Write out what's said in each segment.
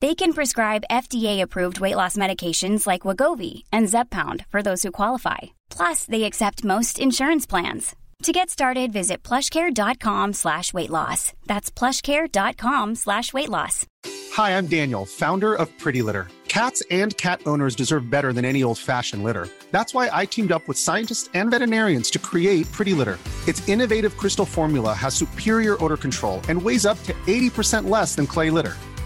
They can prescribe FDA-approved weight loss medications like Wegovy and Zepbound for those who qualify. Plus, they accept most insurance plans. To get started, visit plushcare.com slash weight loss. That's plushcare.com slash weight loss. Hi, I'm Daniel, founder of Pretty Litter. Cats and cat owners deserve better than any old-fashioned litter. That's why I teamed up with scientists and veterinarians to create Pretty Litter. Its innovative crystal formula has superior odor control and weighs up to 80% less than clay litter.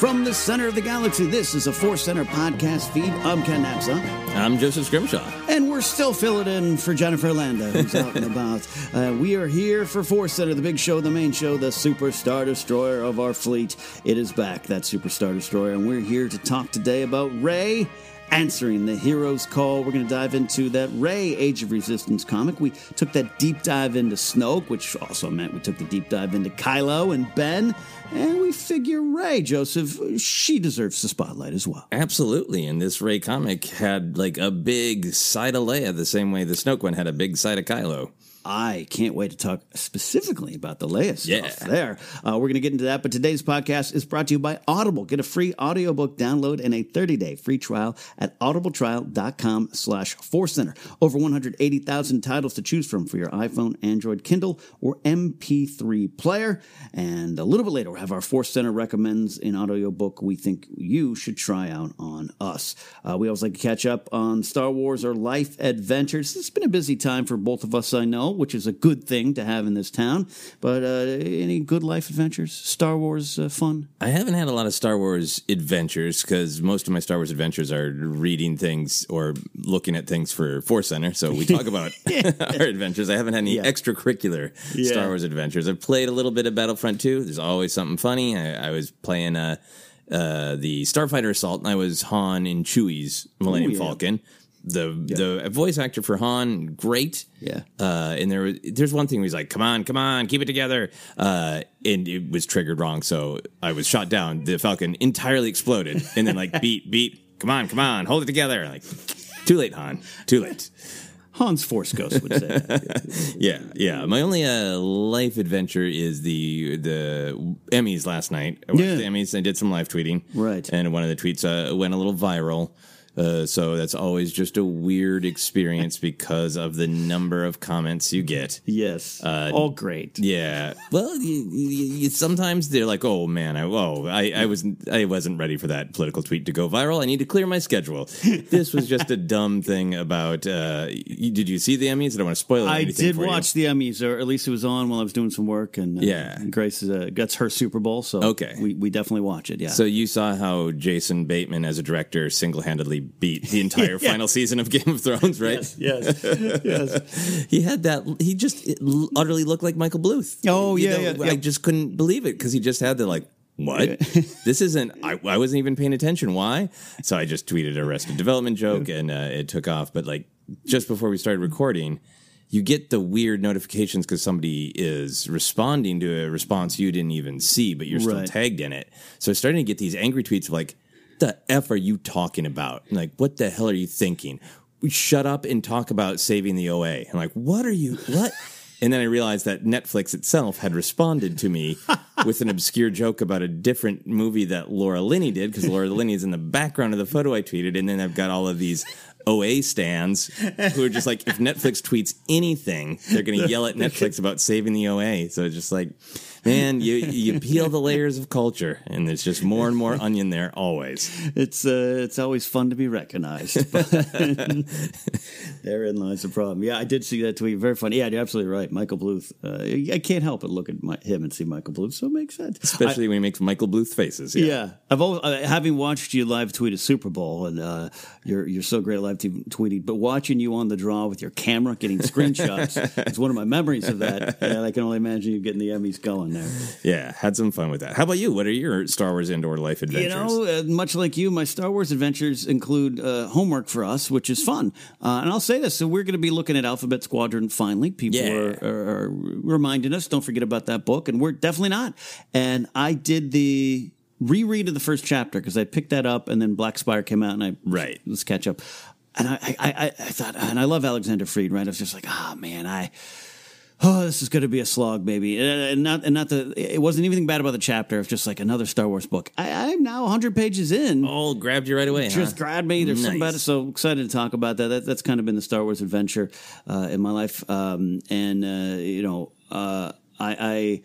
From the center of the galaxy, this is a Force Center podcast feed. I'm Ken Napzok. I'm Joseph Scrimshaw. And we're still filling in for Jennifer Landa, who's out and about. Uh, we are here for Force Center, the big show, the main show, the Superstar Destroyer of our fleet. It is back, that Superstar Destroyer, and we're here to talk today about Rey answering the hero's call. We're going to dive into that Rey Age of Resistance comic. We took that deep dive into Snoke, which also meant we took the deep dive into Kylo and Ben. And we figure Rey, Joseph, she deserves the spotlight as well. Absolutely. And this Rey comic had like a big side of Leia, the same way the Snoke one had a big side of Kylo. I can't wait to talk specifically about the stuff Yeah. there. Uh, we're going to get into that, but today's podcast is brought to you by Audible. Get a free audiobook download and a 30-day free trial at audibletrial.com slash Center. Over 180,000 titles to choose from for your iPhone, Android, Kindle, or MP3 player. And a little bit later, we'll have our Force Center recommends an audiobook we think you should try out on us. Uh, we always like to catch up on Star Wars or life adventures. It's been a busy time for both of us, I know, which is a good thing to have in this town. But uh, any good life adventures? Star Wars uh, fun? I haven't had a lot of Star Wars adventures because most of my Star Wars adventures are reading things or looking at things for Force Center. So we talk about our adventures. I haven't had any Yeah. extracurricular Yeah. Star Wars adventures. I've played a little bit of Battlefront 2. There's always something funny. I, I was playing uh, uh, the Starfighter Assault, and I was Han in Chewie's Millennium Ooh, yeah. Falcon. The the voice actor for Han, great. Yeah. Uh, and there was there's one thing where he's like, "Come on, come on, keep it together," uh, and it was triggered wrong, so I was shot down. The Falcon entirely exploded, and then like beat beat, come on, come on, hold it together. Like, too late, Han, too late. Hans Force Ghost would say. Yeah, yeah. My only uh, life adventure is the the Emmys last night. I watched Yeah. the Emmys. I did some live tweeting, Right. And one of the tweets uh, went a little viral. Uh, so that's always just a weird experience because of the number of comments you get. yes. Uh, All great. Yeah. Well, you, you, sometimes they're like, "Oh man, I oh I, I wasn't I wasn't ready for that political tweet to go viral. I need to clear my schedule." this was just a dumb thing about. Uh, you, did you see the Emmys? I don't want to spoil. I did for you. watch the Emmys, or at least it was on while I was doing some work. And uh, Yeah. Grace uh, gets her Super Bowl, so Okay. we, we definitely watch it. Yeah. So you saw how Jason Bateman, as a director, beat the entire final season of Game of Thrones, right? yes, yes. He had that. He just utterly looked like Michael Bluth. Oh, You yeah, know, yeah, I just couldn't believe it because he just had the like. What? this isn't. I, I wasn't even paying attention. Why? So I just tweeted a Arrested Development joke, and uh, it took off. But like just before we started recording, you get the weird notifications because somebody is responding to a response you didn't even see, but you're still Right. tagged in it. So starting to get these angry tweets of like, "The f are you talking about? Like, what the hell are you thinking? We shut up and talk about saving the OA." I'm like, "What are you? What?" And then I realized that Netflix itself had responded to me with an obscure joke about a different movie that Laura Linney did because Laura Linney is in the background of the photo I tweeted, and then I've got all of these OA stands who are just like, if Netflix tweets anything, they're going to yell at Netflix about saving the OA. So it's just like, man, you you peel the layers of culture, and there's just more and more onion there always. It's uh, it's always fun to be recognized. Therein lies the problem. Yeah, I did see that tweet. Very funny. Yeah, you're absolutely right. Michael Bluth. Uh, I can't help but look at my, him and see Michael Bluth, so it makes sense. Especially when he makes Michael Bluth faces. Yeah, Yeah. I've always, uh, having watched you live tweet a Super Bowl, and uh, you're you're so great at live t- tweeting. But watching you on the draw with your camera, getting screenshots, is one of my memories of that. And I can only imagine you getting the Emmys going there. Yeah, had some fun with that. How about you? What are your Star Wars indoor life adventures? You know, uh, much like you, my Star Wars adventures include uh, homework for us, which is fun. Uh, and I'll say this: so we're going to be looking at Alphabet Squadron finally. People Yeah. are, are, are reminding us, don't forget about that book, and we're definitely not. And I did the reread of the first chapter because I picked that up, and then Black Spire came out, and I Right. let's catch up. And I, I, I, I thought, and I love Alexander Freed, right? I was just like, oh man, I oh, this is going to be a slog, maybe. And and not, and not the, it wasn't anything bad about the chapter. It's just like another Star Wars book. I, I'm now 100 pages in. Oh, grabbed you right away. Just huh? grabbed me. There's something about it. So excited to talk about that. that that's kind of been the Star Wars adventure uh, in my life. Um, and, uh, you know, uh, I, I,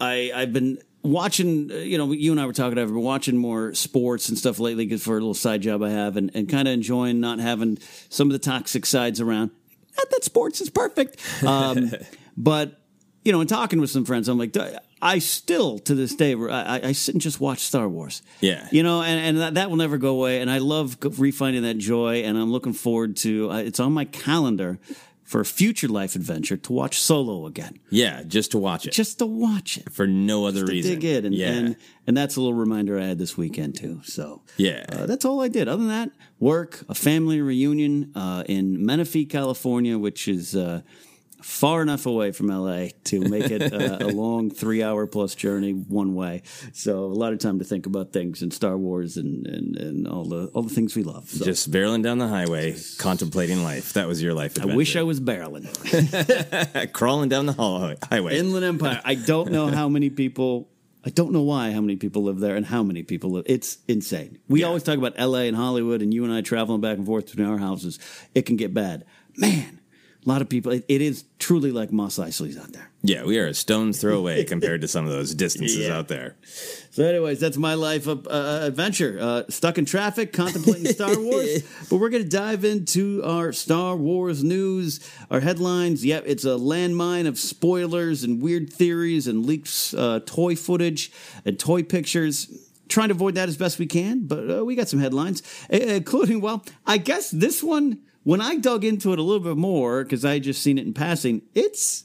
I, I've been watching, you know, you and I were talking, I've been watching more sports and stuff lately 'cause for a little side job I have and, and kind of enjoying not having some of the toxic sides around. Not that sports is perfect. Um, but, you know, in talking with some friends, I'm like, I still to this day, I, I- I sit and just watch Star Wars. Yeah. You know, and, and that, that will never go away. And I love refinding that joy. And I'm looking forward to, uh, it's on my calendar for a future life adventure to watch Solo again. Yeah, just to watch it. Just to watch it. for no other reason. dig in. And, yeah. and, and that's a little reminder I had this weekend too. So Yeah. uh, that's all I did. Other than that, work, a family reunion uh, in Menifee, California, which is uh, far enough away from LA to make it uh, a long three hour plus journey one way. So a lot of time to think about things and Star Wars and, and, and all the all the things we love. So just barreling down the highway, contemplating life. That was your life I wish I was barreling. crawling down the hall- highway. Inland Empire. I don't know how many people. I don't know why how many people live there and how many people live. It's insane. We always talk about L.A. and Hollywood, and you and I traveling back and forth between our houses. It can get bad, man. A lot of people. It, it is truly like Mos Eisley's out there. yeah, we are a stone's throw away compared to some of those distances Yeah. out there. So, anyways, that's my life of uh, adventure. Uh, stuck in traffic, contemplating Star Wars. But we're going to dive into our Star Wars news, our headlines. Yep, it's a landmine of spoilers and weird theories and leaked uh, toy footage and toy pictures. Trying to avoid that as best we can, but uh, we got some headlines, uh, including, well, I guess this one, when I dug into it a little bit more, because I had just seen it in passing, it's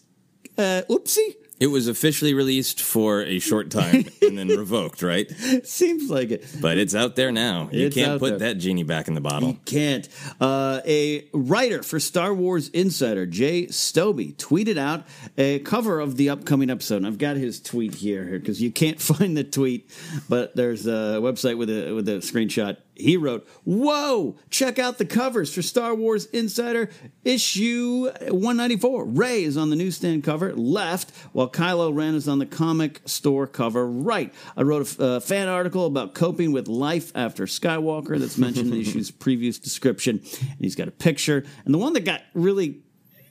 uh, oopsie. It was officially released for a short time and then revoked, right? Seems like it. But it's out there now. You It's can't put there. that genie back in the bottle. You can't. Uh, a writer for Star Wars Insider, Jay Stobie, tweeted out a cover of the upcoming episode. And I've got his tweet here because you can't find the tweet, but there's a website with a with a screenshot. He wrote, "Whoa! Check out the covers for Star Wars Insider issue 194. Rey is on the newsstand cover left, while Kylo Ren is on the comic store cover right. I wrote a fan article about coping with life after Skywalker that's mentioned in the issue's previous description, and he's got a picture. And the one that got really,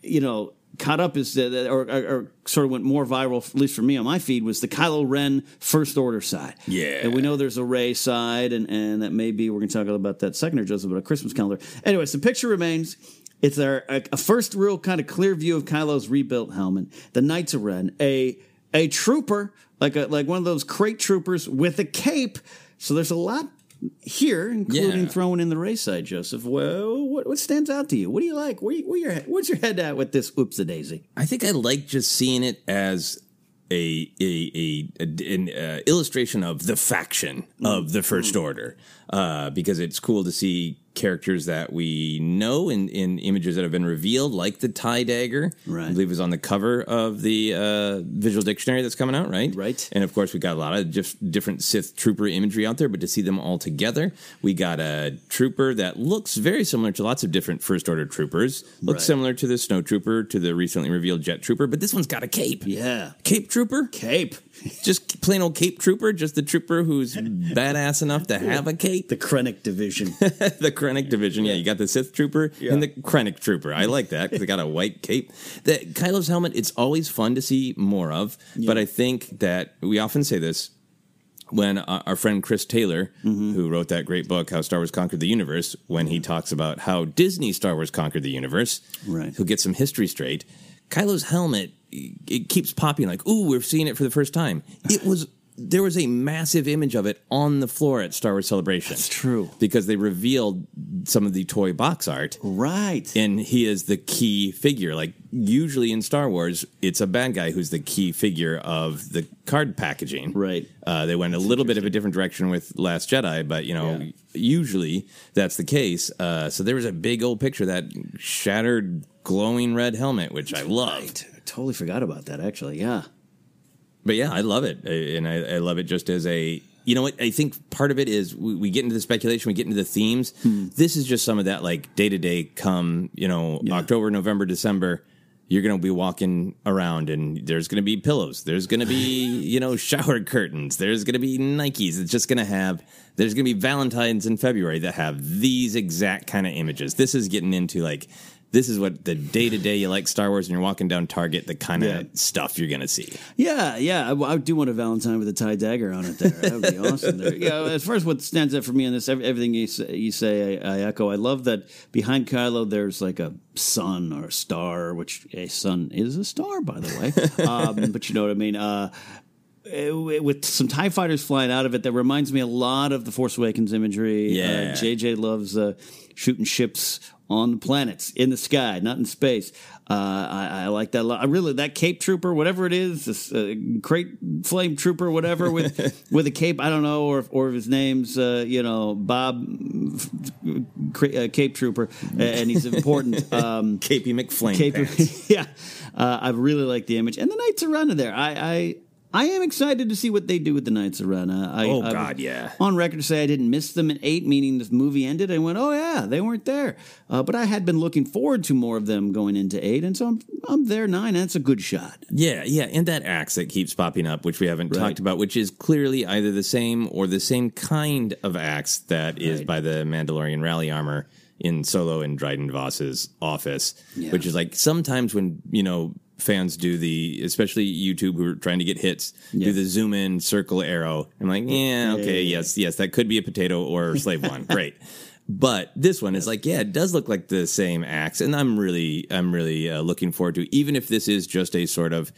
you know." Caught up is uh, or, or, or sort of went more viral, at least for me on my feed, was the Kylo Ren First Order side. Yeah. and we know there's a Rey side, and, and that maybe we're going to talk about that second or Joseph, about a Christmas calendar. Anyways, the picture remains. It's our, a, a first real kind of clear view of Kylo's rebuilt helmet. The Knights of Ren, a a trooper like a like one of those crate troopers with a cape. So there's a lot here, including Yeah. throwing in the Rey side, Joseph. Well, what, what stands out to you? What do you like? Where, you, where your where's your head at with this? Oops, a daisy. I think I like just seeing it as a a, a, a- an uh, illustration of the faction of the First Order, uh, because it's cool to see characters that we know in, in images that have been revealed, like the tie dagger. Right. I believe is on the cover of the uh, visual dictionary that's coming out, right? Right. And of course, we got a lot of just different Sith trooper imagery out there, but to see them all together, we got a trooper that looks very similar to lots of different First Order troopers. Looks Right. similar to the Snow Trooper, to the recently revealed Jet Trooper, but this one's got a cape. Yeah, Cape Trooper? cape. Just plain old Cape Trooper, just the trooper who's badass enough to have a cape. The Krennic division. the Krennic division. Yeah, you got the Sith Trooper and the Krennic Trooper. I like that because they got a white cape. The Kylo's helmet, it's always fun to see more of, but I think that we often say this when our friend Chris Taylor, mm-hmm. who wrote that great book, How Star Wars Conquered the Universe, when he talks about how Disney Star Wars conquered the universe, Right. he'll get some history straight. Kylo's helmet, it keeps popping like, ooh, we're seeing it for the first time. It was. There was a massive image of it on the floor at Star Wars Celebration. That's true. Because they revealed some of the toy box art. right. And he is the key figure. Like usually in Star Wars, it's a bad guy who's the key figure of the card packaging. Right. Uh, they went a little bit of a different direction with Last Jedi, but you know, Yeah. usually that's the case. Uh, so there was a big old picture that shattered glowing red helmet, which I loved. I totally forgot about that. Actually, yeah. But yeah, I love it, and I, I love it just as a. You know what? I think part of it is we, we get into the speculation, we get into the themes. Hmm. This is just some of that, like day to day. Come, you know, October, November, December. You're going to be walking around, and there's going to be pillows. There's going to be, you know, shower curtains. There's going to be Nikes. It's just going to have. There's going to be Valentines in February that have these exact kind of images. This is getting into like. This is what the day to day you like Star Wars, and you're walking down Target, the kind of Yeah. stuff you're going to see. Yeah, yeah. I, I do want a Valentine with a tie dagger on it. There, that would be awesome. There. Yeah. As far as what stands out for me in this, everything you say, you say I, I echo. I love that behind Kylo, there's like a sun or a star, which a sun is a star, by the way. um, but you know what I mean. Uh, with some Tie fighters flying out of it, that reminds me a lot of the Force Awakens imagery. Yeah. uh, JJ loves uh, shooting ships on the planets in the sky, not in space. Uh, I, I like that a lot. I really that Cape Trooper, whatever it is, this uh, crate flame trooper, whatever with with a cape. I don't know, or if- or if his name's uh, you know Bob uh, Cape Trooper, and he's important. Um, Capey McFlame Cape, pants. yeah, uh, I really like the image, and the Knights of Ren there. I, I I am excited to see what they do with the Knights of Ren. I, Oh, I God, yeah. On record to say I didn't miss them at eight, meaning this movie ended. I went, oh yeah, they weren't there, uh, but I had been looking forward to more of them going into eight, and so I'm I'm there nine. That's a good shot. Yeah, yeah, and that axe that keeps popping up, which we haven't Right. talked about, which is clearly either the same or the same kind of axe that is Right. by the Mandalorian rally armor in Solo and Dryden Voss's office, Yeah. which is like sometimes when you know fans do the, especially YouTube who are trying to get hits, Yeah. do the zoom in circle arrow. I'm like, yeah, okay, yes, yes, that could be a potato or slave one, great. But this one is like, yeah, it does look like the same axe, and I'm really, I'm really uh, looking forward to, even if this is just a sort of,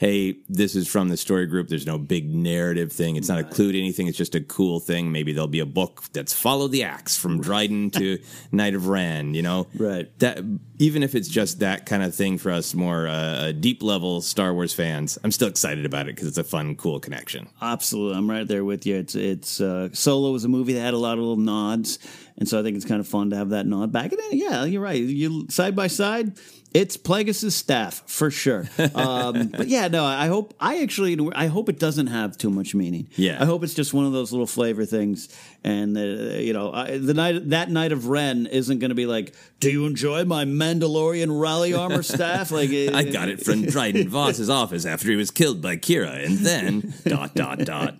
hey, this is from the story group. There's no big narrative thing. It's not a clue to anything. It's just a cool thing. Maybe there'll be a book that's follow the axe from Dryden to Knight of Ren. You know, Right. That even if it's just that kind of thing for us more uh, deep level Star Wars fans, I'm still excited about it because it's a fun, cool connection. Absolutely, I'm right there with you. It's it's uh, Solo was a movie that had a lot of little nods, and so I think it's kind of fun to have that nod back. And uh, yeah, you're right. You side by side, it's Plagueis' staff for sure. Um, but yeah, no, I hope I actually I hope it doesn't have too much meaning. Yeah. I hope it's just one of those little flavor things, and uh, you know, I, the knight that Knight of Ren isn't going to be like, do you enjoy my Mandalorian rally armor staff? Like I got it from Dryden Voss's office after he was killed by Qi'ra, and then dot dot dot.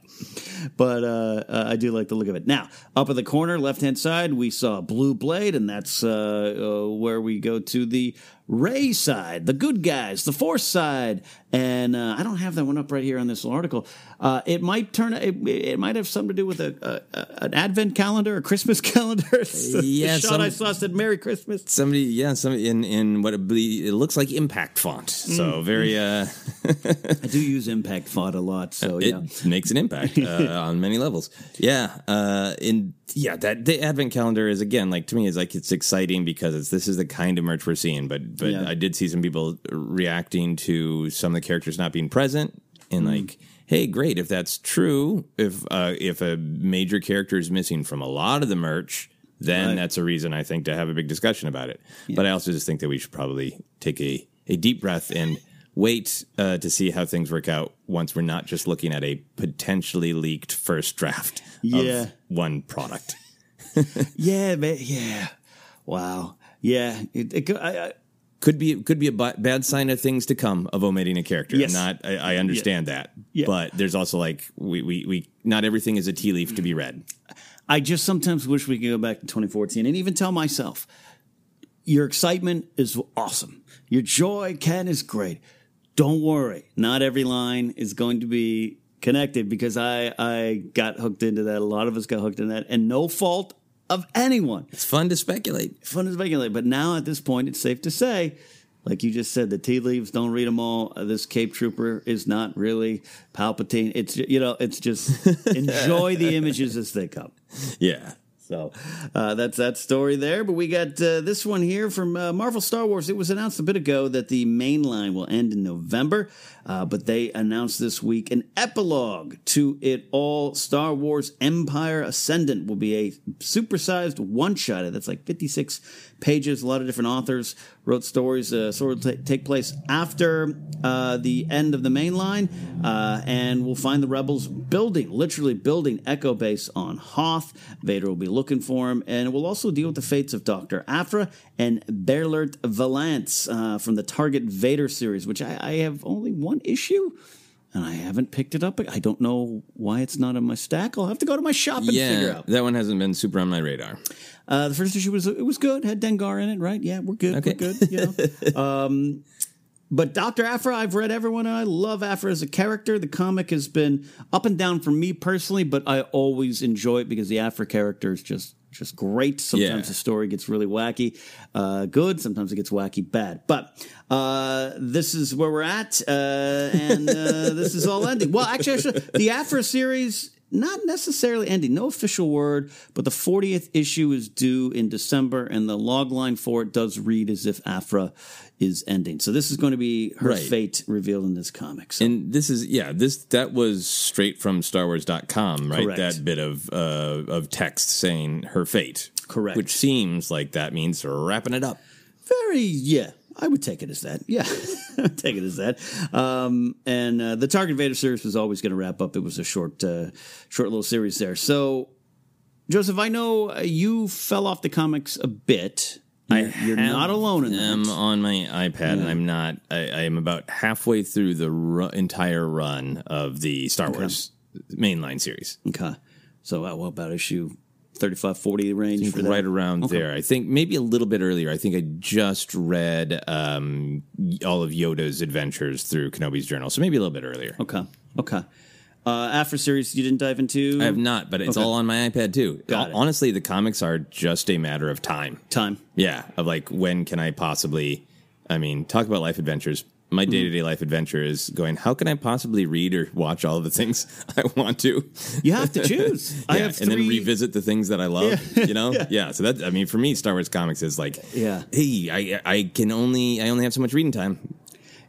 but uh, uh, I do like the look of it. Now, up in the corner, left hand side, we saw a Blue Blade, and that's uh, uh, where we go to the Rey side, the good guys, the Force side. And uh, I don't have that one up right here on this article. Uh, it might turn. It, it might have something to do with a, a, a- an Advent calendar, a Christmas calendar. the Yeah, shot some- I saw said "Merry Christmas." Somebody, yeah, somebody in in what I believe it looks like impact font. So very, uh, I do use Impact font a lot, so it yeah. makes an impact uh, on many levels. Yeah, uh, in yeah, that the advent calendar is again like to me is like it's exciting because it's this is the kind of merch we're seeing. But but Yeah. I did see some people reacting to some of the characters not being present and Mm. like. Hey, great! If that's true, if uh, if a major character is missing from a lot of the merch, then Right. that's a reason I think to have a big discussion about it. But I also just think that we should probably take a, a deep breath and wait uh, to see how things work out once we're not just looking at a potentially leaked first draft Yeah. of one product. Yeah, man, yeah. Wow. Yeah. It, it, I, I, Could be could be a ba- bad sign of things to come of omitting a character. Yes. Not I, I understand that, Yeah. but there's also like we, we we not everything is a tea leaf to be read. I just sometimes wish we could go back to 2014 and even tell myself, your excitement is awesome. Your joy, Ken, is great. Don't worry. Not every line is going to be connected because I, I got hooked into that. A lot of us got hooked into that and no fault of anyone. It's fun to speculate. Fun to speculate. But now at this point, it's safe to say, like you just said, the tea leaves, don't read them all. Uh, This Cape Trooper is not really Palpatine. It's, you know, it's just enjoy the images as they come. Yeah. So uh, that's that story there. But we got uh, this one here from uh, Marvel Star Wars. It was announced a bit ago that the main line will end in November, uh, but they announced this week an epilogue to it all. Star Wars Empire Ascendant will be a supersized one shot. That's like 56 pages. A lot of different authors wrote stories. Uh, sort of ta- take place after uh, the end of the main line, uh, and we'll find the rebels building, literally building Echo Base on Hoth. Vader will be looking for him, and we'll also deal with the fates of Doctor Aphra and Beilert Valance uh, from the Target Vader series, which I, I have only one issue. And I haven't picked it up. I don't know why it's not in my stack. I'll have to go to my shop and figure Yeah, out. that one hasn't been super on my radar. Uh, the first issue was it was good. Had Dengar in it, right? Yeah, we're good. Okay. We're good. You know. um, but Doctor Aphra, I've read everyone, and I love Aphra as a character. The comic has been up and down for me personally, but I always enjoy it because the Aphra character is just just great. Sometimes Yeah. the story gets really wacky, uh, good. Sometimes it gets wacky, bad. But uh, this is where we're at, uh, and uh, this is all ending. Well, actually, actually, the Aphra series not necessarily ending. No official word, but the 40th issue is due in December, and the log line for it does read as if Aphra is ending. So this is going to be her Right. fate revealed in this comic. So And this is yeah, this that was straight from StarWars.com, right? Correct. That bit of uh, of text saying her fate. Correct. Which seems like that means wrapping it up. very yeah. I would take it as that. Yeah, take it as that. Um, and uh, the Target Vader series was always going to wrap up. It was a short, uh, short little series there. So, Joseph, I know you fell off the comics a bit. I, you're not alone in this. I'm that. on my iPad, and I'm not. I, I am about halfway through the ru- entire run of the Star Wars mainline series. Okay. So, uh, what about issue 35, 40 range right around Okay. there. I think maybe a little bit earlier. I think I just read um, all of Yoda's adventures through Kenobi's journal, so maybe a little bit earlier. Okay. Okay. Uh, Aphra series you didn't dive into? I have not, but it's Okay. all on my iPad too. Got it. Honestly, the comics are just a matter of time. Time. Yeah, of like when can I possibly? I mean, talk about life adventures. My day to day life adventure is going. How can I possibly read or watch all the things I want to? You have to choose. yeah, I have to, and then revisit the things that I love. You know, yeah. So that I mean, for me, Star Wars comics is like, Yeah. hey, I I can only I only have so much reading time.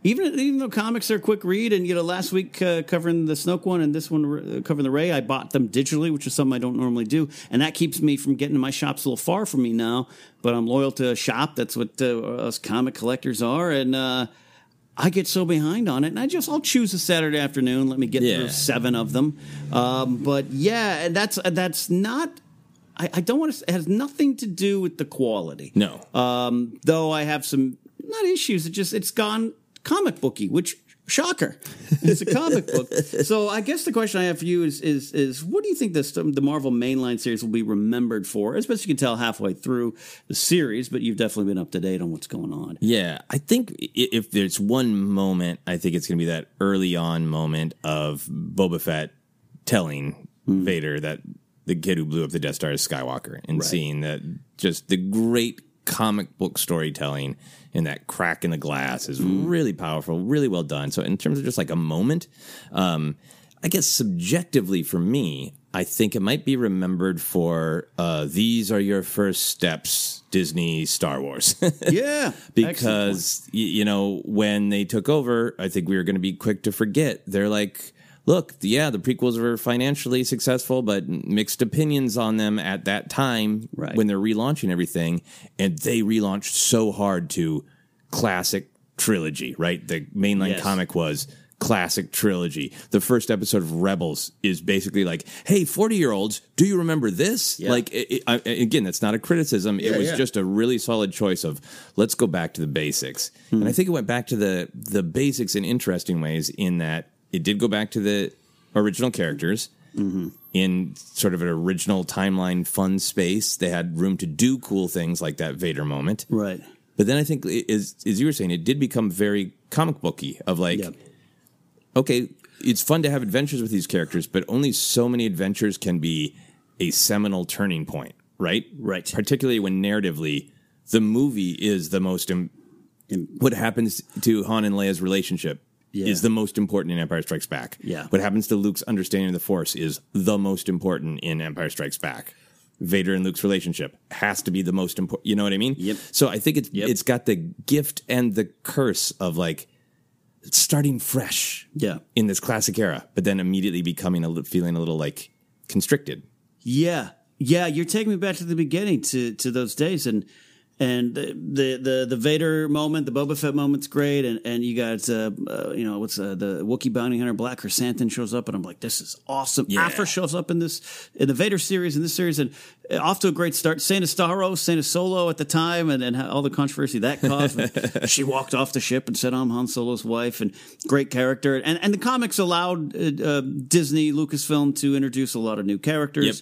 Even even though comics are a quick read, and you know, last week uh, covering the Snoke one and this one uh, covering the Rey, I bought them digitally, which is something I don't normally do, and that keeps me from getting to my shops a little far from me now. But I'm loyal to a shop. That's what uh, us comic collectors are, and uh, I get so behind on it, and I just I'll choose a Saturday afternoon. Let me get Yeah. through seven of them. Um, but yeah, that's that's not. I, I don't want to. It has nothing to do with the quality. No, Um, though I have some not issues. It just it's gone comic booky, which shocker. It's a comic book. So I guess the question I have for you is is is what do you think this the Marvel mainline series will be remembered for? As best you can tell halfway through the series, but you've definitely been up to date on what's going on. Yeah, I think if there's one moment, I think it's going to be that early on moment of Boba Fett telling hmm. Vader that the kid who blew up the Death Star is Skywalker, and Right. seeing that just the great comic book storytelling and that crack in the glass is really powerful, really well done. So in terms of just like a moment, um, I guess subjectively for me, I think it might be remembered for uh, these are your first steps, Disney Star Wars. Yeah, because y- you know when they took over, I think we were going to be quick to forget. They're like, look, yeah, the prequels were financially successful, but mixed opinions on them at that time Right. when they're relaunching everything, and they relaunched so hard to classic trilogy. Right, the mainline Yes. comic was. Classic trilogy. The first episode of Rebels is basically like, "Hey, forty-year-olds, do you remember this?" Yeah. Like, it, it- I, again, that's not a criticism. it Yeah, was yeah. just a really solid choice of let's go back to the basics. And hmm. I think it went back to the the basics in interesting ways in that it did go back to the original characters mm-hmm. in sort of an original timeline fun space. They had room to do cool things like that Vader moment. Right. But then I think is as you were saying, it did become very comic booky of like Yep. okay, it's fun to have adventures with these characters, but only so many adventures can be a seminal turning point, right? Right. Particularly when narratively, the movie is the most. Im- what happens to Han and Leia's relationship Yeah. is the most important in Empire Strikes Back. Yeah. What happens to Luke's understanding of the Force is the most important in Empire Strikes Back. Vader and Luke's relationship has to be the most important. You know what I mean? Yep. So I think it's Yep. it's got the gift and the curse of like starting fresh Yeah. in this classic era, but then immediately becoming a li- feeling a little like constricted. Yeah, yeah, you're taking me back to the beginning to to those days, and and the the the, the Vader moment, the Boba Fett moment's great, and and you got uh, uh, you know what's uh, the Wookiee bounty hunter Black Krrsantan shows up, and I'm like, this is awesome. Yeah. Aphra shows up in this in the Vader series in this series, and uh, off to a great start. Sana Starro, Sana Solo at the time, and and all the controversy that caused. she walked off the ship and said, "I'm Han Solo's wife," and great character. And and the comics allowed uh, uh, Disney Lucasfilm to introduce a lot of new characters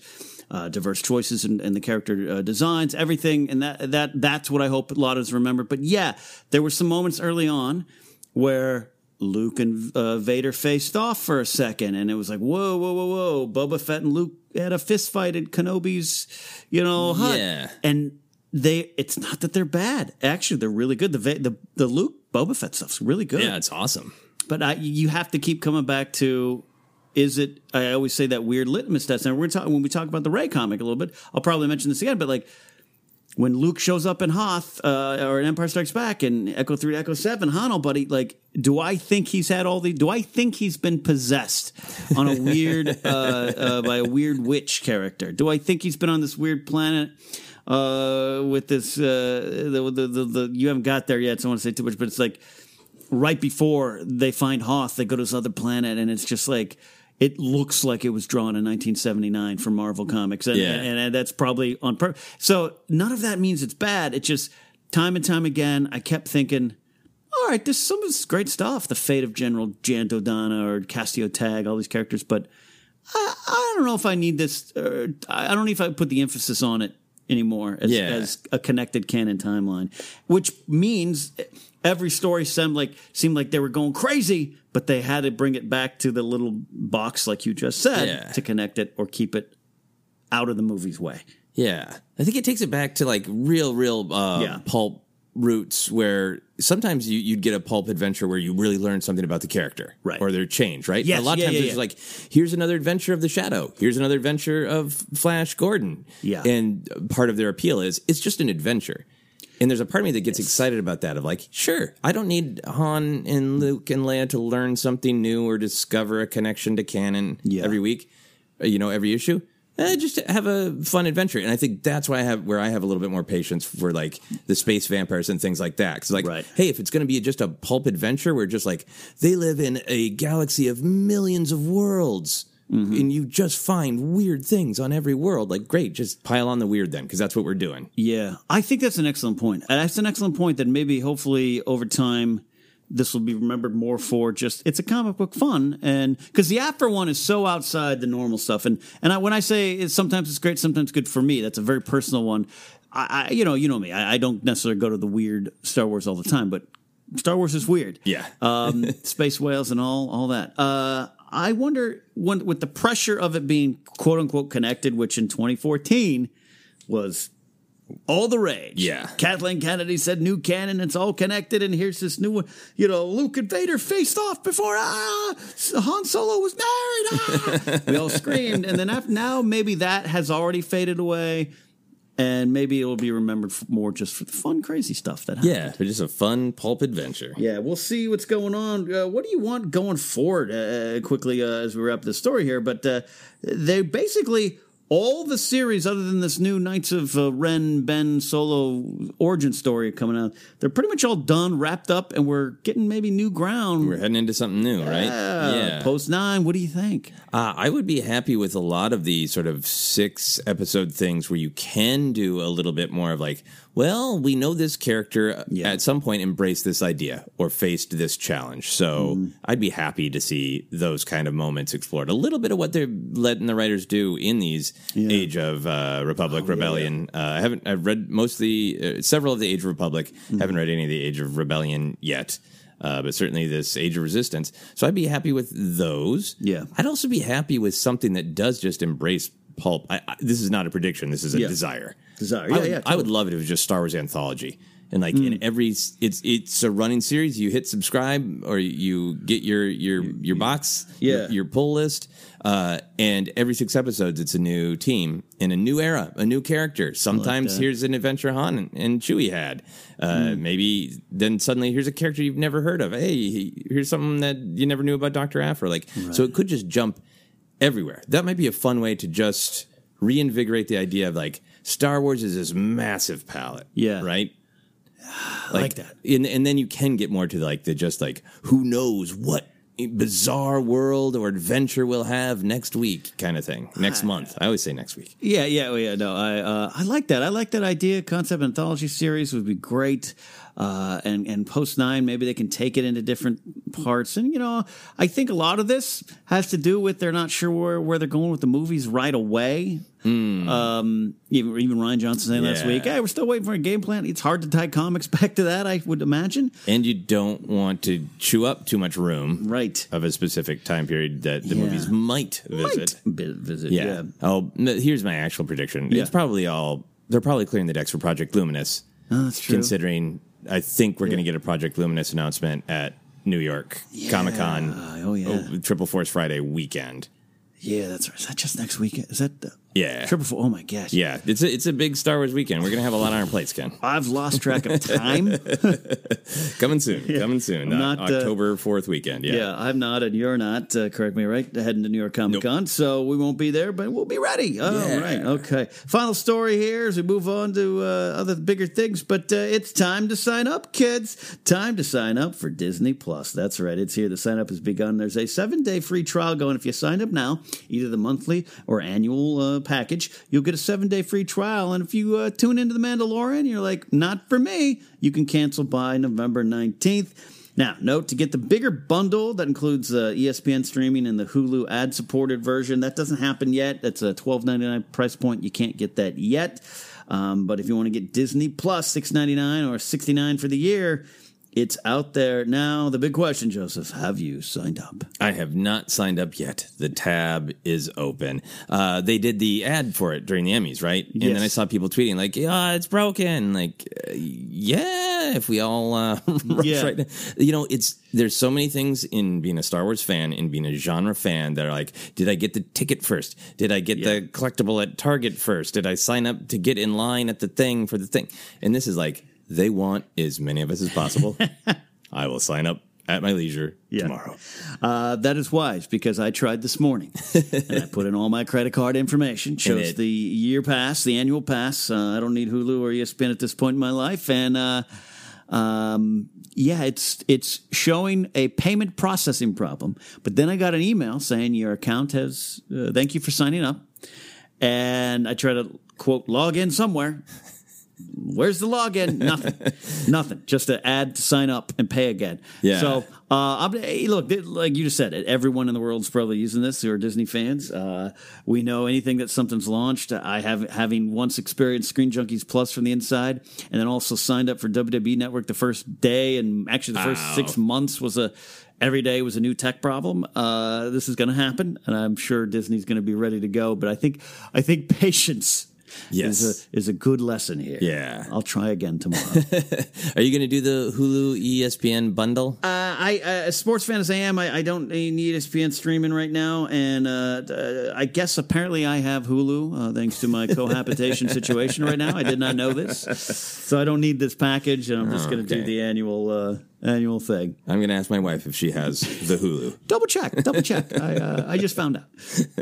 uh, diverse choices and, and the character uh, designs, everything, and that that that's what I hope a lot of us remember. But yeah, there were some moments early on where Luke and uh, Vader faced off for a second, and it was like, whoa, whoa, whoa, whoa! Boba Fett and Luke had a fist fight at Kenobi's, you know, hut, Yeah. and they. It's not that they're bad. Actually, they're really good. The the the Luke Boba Fett stuff's really good. Yeah, it's awesome. But I, you have to keep coming back to is it? I always say that weird litmus test. And we're talking when we talk about the Rey comic a little bit. I'll probably mention this again, but like when Luke shows up in Hoth uh, or in Empire Strikes Back and Echo Three, Echo Seven, Hanno, buddy, like, do I think he's had all the? Do I think he's been possessed on a weird uh, uh, by a weird witch character? Do I think he's been on this weird planet? Uh, with this, uh, the, the, the, the, you haven't got there yet, so I don't want to say too much, but it's like, right before they find Hoth, they go to this other planet, and it's just like it looks like it was drawn in 1979 for Marvel Comics, and, Yeah. and, and that's probably on purpose. So none of that means it's bad. It just time and time again, I kept thinking. All right, this some of this great stuff. The fate of General Jan Dodonna or Cassio Tagge, all these characters, but I, I don't know if I need this. Uh, I I don't know if I put the emphasis on it anymore as, Yeah. as a connected canon timeline, which means every story seemed like seemed like they were going crazy, but they had to bring it back to the little box, like you just said, Yeah. to connect it or keep it out of the movie's way. Yeah, I think it takes it back to like real, real uh, Yeah. pulp roots where sometimes you, you'd get a pulp adventure where you really learn something about the character, Right. Or their change, right? Yes, a lot of yeah, times yeah, it's yeah. like, here's another adventure of the Shadow. Here's another adventure of Flash Gordon. Yeah. and part of their appeal is it's just an adventure. And there's a part of me that gets excited about that of like, sure, I don't need Han and Luke and Leia to learn something new or discover a connection to canon Yeah. every week, uh, you know, every issue. Eh, just have a fun adventure, and I think that's why I have where I have a little bit more patience for like the space vampires and things like that. Because like, Right. hey, if it's going to be just a pulp adventure where just like they live in a galaxy of millions of worlds, Mm-hmm. and you just find weird things on every world, like great, just pile on the weird then, because that's what we're doing. Yeah, I think that's an excellent point. And that's an excellent point that maybe hopefully over time this will be remembered more for just it's a comic book fun and because the after one is so outside the normal stuff and and I, when I say it's sometimes it's great sometimes good for me that's a very personal one I, I you know you know me I, I don't necessarily go to the weird Star Wars all the time but Star Wars is weird Yeah. um, space whales and all all that. Uh, I wonder when with the pressure of it being quote unquote connected, which in 2014 was all the rage. Yeah. Kathleen Kennedy said new canon, it's all connected, and here's this new one. You know, Luke and Vader faced off before ah, Han Solo was married. Ah. we all screamed, and then after, now maybe that has already faded away. And maybe it will be remembered more just for the fun, crazy stuff that happened. Yeah, just a fun pulp adventure. Yeah, we'll see what's going on. Uh, what do you want going forward? Uh, quickly, uh, as we wrap the story here, but uh, they basically all the series, other than this new Knights of uh, Ren Ben solo origin story coming out, they're pretty much all done, wrapped up, and we're getting maybe new ground. We're heading into something new, right? Yeah. Post nine. What do you think? Uh, I would be happy with a lot of the sort of six episode things where you can do a little bit more of like, well, we know this character Yeah. at some point embraced this idea or faced this challenge. So Mm-hmm. I'd be happy to see those kind of moments explored. A little bit of what they're letting the writers do in these Age of uh, Republic Rebellion. Uh, I haven't. I've read most of the uh, several of the Age of Republic. Mm-hmm. Haven't read any of the Age of Rebellion yet. Uh, but certainly this Age of Resistance. So I'd be happy with those. Yeah. I'd also be happy with something that does just embrace pulp. I, I, this is not a prediction. This is a Yeah. desire. Desire. I Yeah, would, yeah, I would love it if it was just Star Wars anthology. And like Mm. in every, it's it's a running series. You hit subscribe or you get your your your box, Yeah. your, your pull list, uh, and every six episodes it's a new team in a new era, a new character. Sometimes that. here's an adventure Han and, and Chewie had. Uh, Hmm. Maybe then suddenly here's a character you've never heard of. Hey, here's something that you never knew about Doctor Aphra. Like so, it could just jump everywhere. That might be a fun way to just reinvigorate the idea of like Star Wars is this massive palette. Yeah. Right? like that. And, and then you can get more to like the just like who knows what bizarre world or adventure we'll have next week kind of thing. Next month. I always say next week. Yeah, yeah, yeah. No, I uh, I like that. I like that idea. Concept anthology series would be great. Uh, and and post nine, maybe they can take it into different parts. And you know, I think a lot of this has to do with they're not sure where, where they're going with the movies right away. Um, even, even Rian Johnson saying last week, "Hey, we're still waiting for a game plan." It's hard to tie comics back to that. I would imagine. And you don't want to chew up too much room Right. of a specific time period that the Yeah. movies might visit. Bi- visit. Yeah. Yeah. Oh, here's my actual prediction. Yeah. It's probably all they're probably clearing the decks for Project Luminous. Oh, that's true. Considering, I think we're going to get a Project Luminous announcement at New York Comic Con. Oh, yeah. oh, Triple Force Friday weekend. Yeah, that's right. Is that just next week? Is that the Yeah. triple? Four? Oh my gosh. Yeah, it's a, it's a big Star Wars weekend. We're gonna have a lot on our plates, Ken. I've lost track of time. Coming soon, coming soon. Uh, not, uh, October fourth weekend. Yeah. Yeah. I'm not, and you're not. Uh, correct me, right? Heading to New York Comic Con, so we won't be there, but we'll be ready. All Yeah. right, okay. Final story here as we move on to uh, other bigger things, but uh, it's time to sign up, kids. Time to sign up for Disney Plus. That's right, it's here. The sign up has begun. There's a seven day free trial going. If you sign up now, either the monthly or annual uh, package, you'll get a seven day free trial. And if you uh, tune into The Mandalorian, you're like, not for me, you can cancel by November 19th. Now, note to get the bigger bundle that includes uh, ESPN streaming and the Hulu ad supported version. That doesn't happen yet. That's a twelve ninety nine price point. You can't get that yet. Um, but if you want to get Disney Plus six ninety nine or sixty nine for the year, It's out there now. The big question, Joseph, have you signed up? I have not signed up yet. The tab is open. Uh, they did the ad for it during the Emmys, right? Yes. And then I saw people tweeting like, "Yeah, it's broken." Like, uh, yeah, if we all uh, rush Yeah. right now. You know, it's there's so many things in being a Star Wars fan and being a genre fan that are like, did I get the ticket first? Did I get the collectible at Target first? Did I sign up to get in line at the thing for the thing? And this is like, they want as many of us as possible. I will sign up at my leisure tomorrow. Uh, that is wise because I tried this morning and I put in all my credit card information. Shows the year pass, the annual pass. Uh, I don't need Hulu or ESPN at this point in my life, and uh, um, yeah, it's it's showing a payment processing problem. But then I got an email saying your account has. Uh, thank you for signing up, and I try to quote log in somewhere. Where's the login? Nothing. Nothing. Just to add to sign up and pay again. Yeah. So uh, I'm, hey, look, like you just said, everyone in the world's probably using this who are Disney fans. Uh, we know anything that something's launched. I have having once experienced Screen Junkies Plus from the inside, and then also signed up for WWE Network the first day, and actually the first six months was a every day was a new tech problem. Uh, this is going to happen, and I'm sure Disney's going to be ready to go. But I think I think patience. Yes. Is a, is a good lesson here. Yeah. I'll try again tomorrow. Are you going to do the Hulu ESPN bundle? Uh, I, uh, as sports fan as I am, I, I don't need ESPN streaming right now, and uh, uh, I guess apparently I have Hulu uh, thanks to my cohabitation situation right now. I did not know this, so I don't need this package, and I'm just going to do the annual uh, annual thing. I'm going to ask my wife if she has the Hulu. Double check, double check. I uh, I just found out.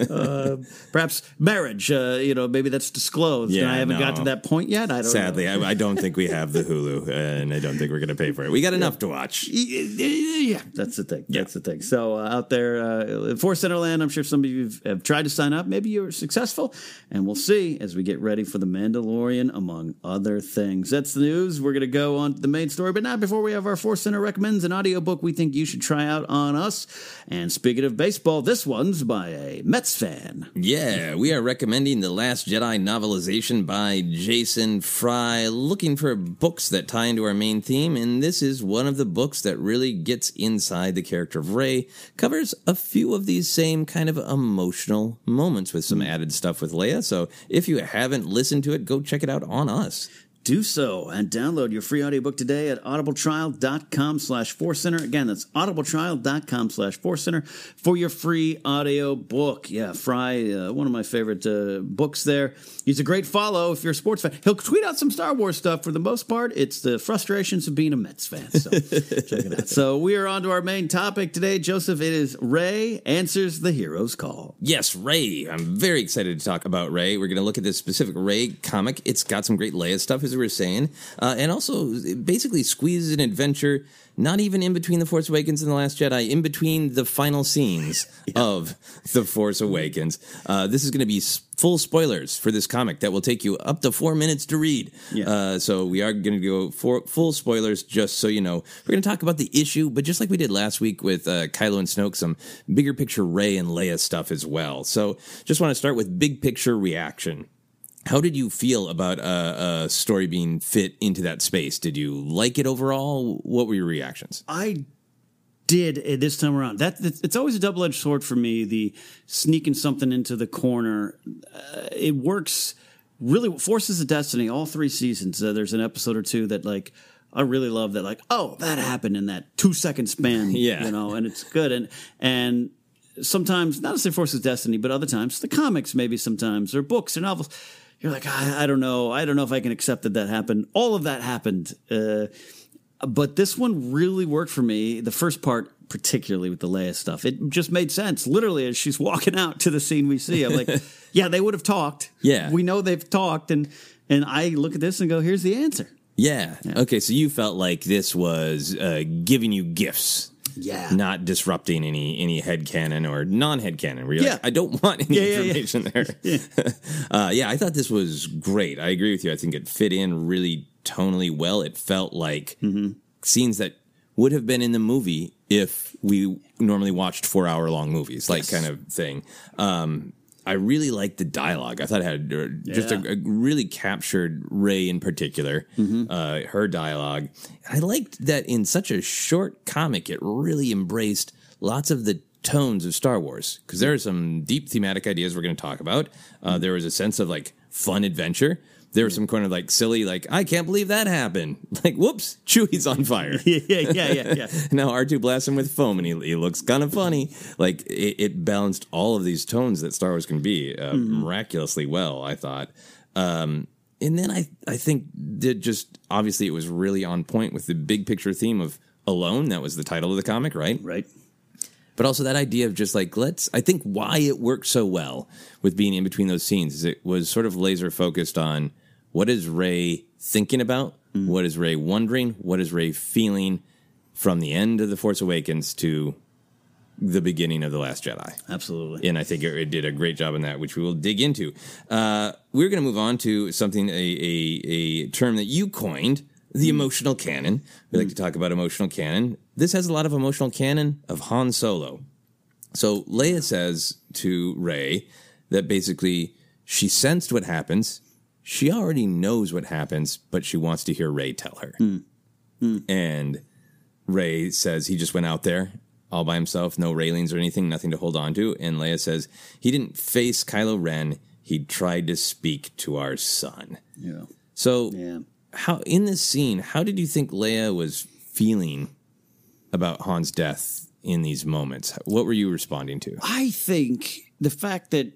Uh, perhaps marriage, uh, you know, maybe that's disclosed, and Yeah, I haven't got to that point yet. I don't. Sadly, know. I, I don't think we have the Hulu, and I don't think we're going to pay for it. We got enough to watch. Yeah, that's the thing. That's the thing. So uh, out there uh, Force Centerland, I'm sure some of you have tried to sign up. Maybe you were successful, and we'll see as we get ready for the Mandalorian, among other things. That's the news. We're going to go on to the main story, but not before we have our Force Center recommends an audiobook we think you should try out on us. And speaking of baseball, this one's by a Mets fan. Yeah, we are recommending The Last Jedi novelization by Jason Fry, looking for books that tie into our main theme, and this is one of the books that really gets inside the character of Rey, covers a few of these same kind of emotional moments with some hmm. added stuff with Leia. So if you haven't listened to it, go check it out on us. Do so and download your free audiobook today at audibletrial.com slash force center. Again, that's audibletrial.com slash force center for your free audio book. Yeah, Fry, uh, one of my favorite uh, books there. He's a great follow if you're a sports fan. He'll tweet out some Star Wars stuff. For the most part, it's the frustrations of being a Mets fan. So check it out. So we are on to our main topic today. Joseph, it is Rey answers the hero's call. Yes, Rey. I'm very excited to talk about Rey. We're going to look at this specific Rey comic. It's got some great Leia stuff, as we were saying, uh, and also basically squeezes an adventure not even in between The Force Awakens and The Last Jedi, in between the final scenes of The Force Awakens. Uh, this is going to be full spoilers for this comic that will take you up to four minutes to read. Uh, so we are going to go for full spoilers, just so you know. We're going to talk about the issue, but just like we did last week with uh, Kylo and Snoke, some bigger picture Rey and Leia stuff as well. So just want to start with big picture reaction. How did you feel about a, a story being fit into that space? Did you like it overall? What were your reactions? I did uh, this time around. That it's always a double edged sword for me. The sneaking something into the corner, uh, it works really. Forces of Destiny. All three seasons. Uh, there's an episode or two that like I really love. That like oh that happened in that two second span. Yeah. you know, and it's good and and. Sometimes, not to say Forces of Destiny, but other times, the comics, maybe sometimes, or books or novels, you're like, I, I don't know. I don't know if I can accept that that happened. All of that happened. Uh, but this one really worked for me. The first part, particularly with the Leia stuff, it just made sense. Literally, as she's walking out to the scene we see, I'm like, yeah, they would have talked. Yeah. we know they've talked, and and I look at this and go, here's the answer. Yeah. Okay. So you felt like this was uh, giving you gifts. Yeah. Not disrupting any any head canon or non head canon. Where you're Yeah. like, I don't want any Yeah, yeah, yeah. information there. uh, yeah, I thought this was great. I agree with you. I think it fit in really tonally well. It felt like Mm-hmm. scenes that would have been in the movie if we normally watched four hour long movies, like kind of thing. Um, I really liked the dialogue. I thought it had uh, just Yeah. a, a really captured Rey in particular, uh, her dialogue. I liked that in such a short comic, it really embraced lots of the tones of Star Wars because there are some deep thematic ideas we're going to talk about. Uh, there was a sense of like fun adventure. There was some kind of like silly, like I can't believe that happened. Like, whoops, Chewie's on fire. yeah, yeah, yeah, yeah. now R2 blasts him with foam, and he, he looks kind of funny. Like it, it balanced all of these tones that Star Wars can be uh, Mhm. miraculously well. I thought, um, and then I I think did just obviously it was really on point with the big picture theme of alone. That was the title of the comic, right? Right. But also that idea of just like let's. I think why it worked so well with being in between those scenes is it was sort of laser focused on what is Rey thinking about, mm. what is Rey wondering, what is Rey feeling from the end of the Force Awakens to the beginning of the Last Jedi. Absolutely. And I think it, it did a great job in that, which we will dig into. Uh, we're going to move on to something, a, a, a term that you coined, the mm. emotional canon. We like mm. to talk about emotional canon. This has a lot of emotional canon of Han Solo. So Leia says to Rey that basically she sensed what happens. She already knows what happens, but she wants to hear Rey tell her. Hmm. Hmm. And Rey says he just went out there all by himself, no railings or anything, nothing to hold on to. And Leia says he didn't face Kylo Ren. He tried to speak to our son. Yeah. So, how in this scene, how did you think Leia was feeling about Han's death in these moments? What were you responding to? I think the fact that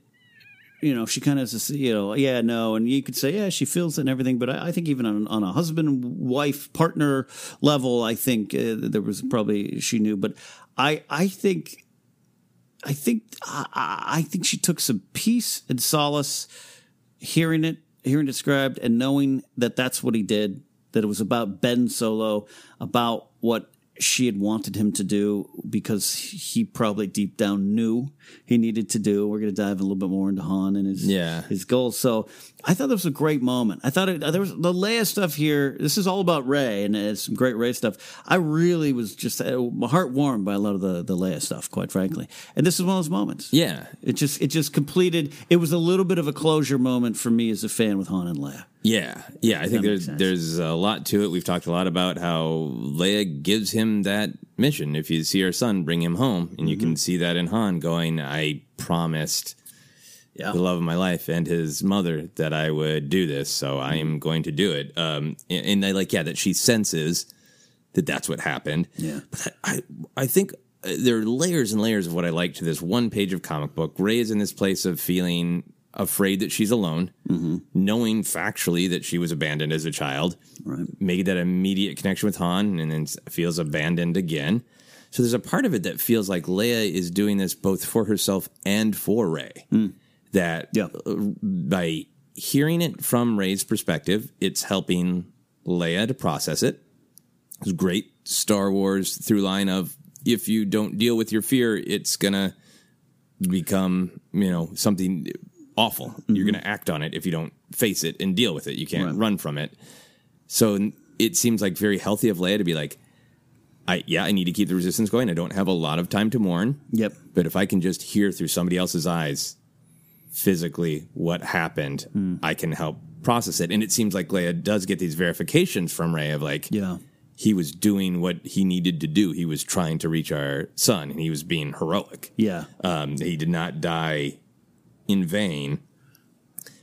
you know she kind of says, you know, yeah, no, and you could say, yeah, she feels it and everything, but I, I think even on, on a husband, wife, partner level, I think uh, there was probably she knew, but I, I think, I think, I, I think she took some peace and solace hearing it, hearing described, and knowing that that's what he did. That it was about Ben Solo, about what she had wanted him to do because he probably deep down knew he needed to do. We're going to dive a little bit more into Han and his Yeah. his goals. So I thought that was a great moment. I thought it, there was the Leia stuff here. This is all about Rey and it's some great Rey stuff. I really was just uh, my heart warmed by a lot of the the Leia stuff, quite frankly. And this is one of those moments. Yeah, it just it just completed. It was a little bit of a closure moment for me as a fan with Han and Leia. Yeah, yeah. I think there's sense. there's a lot to it. We've talked a lot about how Leia gives him that mission. If you see her son, bring him home, and you Mm-hmm. can see that in Han going, "I promised Yeah. the love of my life and his mother that I would do this, so I Mm-hmm. am going to do it." Um, and, and I like, yeah, that she senses that that's what happened. Yeah. But I, I think uh, there are layers and layers of what I like to this one page of comic book. Rey is in this place of feeling afraid that she's alone, knowing factually that she was abandoned as a child, right. made that immediate connection with Han, and then feels abandoned again. So there's a part of it that feels like Leia is doing this both for herself and for Rey. That uh, by hearing it from Rey's perspective, it's helping Leia to process it. It's a great Star Wars through line of if you don't deal with your fear, it's gonna become you know something awful. You're gonna act on it if you don't face it and deal with it. You can't run from it. So it seems like very healthy of Leia to be like, I yeah, I need to keep the resistance going. I don't have a lot of time to mourn. Yep. But if I can just hear through somebody else's eyes physically what happened, I can help process it. And it seems like Leia does get these verifications from Rey of like, yeah, he was doing what he needed to do. He was trying to reach our son, and he was being heroic. Yeah. Um, he did not die in vain.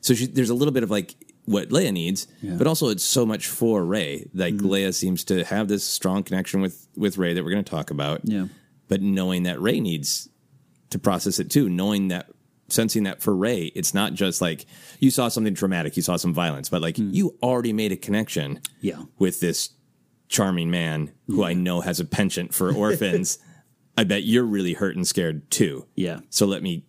So she, there's a little bit of like what Leia needs, Yeah. but also it's so much for Rey. Like mm-hmm. Leia seems to have this strong connection with with Rey that we're going to talk about. Yeah. But knowing that Rey needs to process it too, knowing that sensing that for Rey, it's not just like you saw something traumatic, you saw some violence, but like mm. you already made a connection Yeah. with this charming man who I know has a penchant for orphans. I bet you're really hurt and scared too. Yeah. So let me,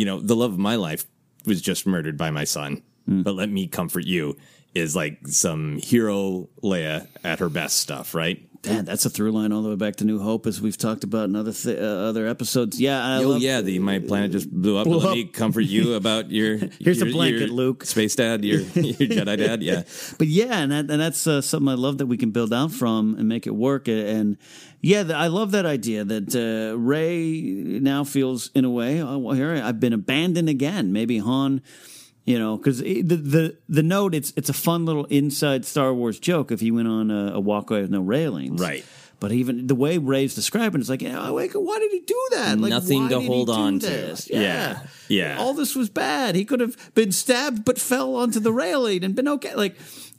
you know, the love of my life was just murdered by my son, hmm. but let me comfort you is like some hero Leia at her best stuff, right? Dan, that's a through line all the way back to New Hope, as we've talked about in other th- uh, other episodes. Yeah, I oh love, yeah, the my planet just blew up. Blew Let up. me comfort you about your. Here's a blanket, your Luke. Space dad, your your Jedi dad. Yeah, but yeah, and that, and that's uh, something I love that we can build out from and make it work. And yeah, I love that idea that uh, Rey now feels in a way, oh, well, here I've been abandoned again. Maybe Han, you know, because the, the the note it's it's a fun little inside Star Wars joke if he went on a, a walkway with no railings, Right. But even the way Rey's describing, it's like, yeah, like, why did he do that? Like, Nothing why to did he hold do on to. this? Yeah. Yeah. All this was bad. He could have been stabbed, but fell onto the railing and been okay. Like,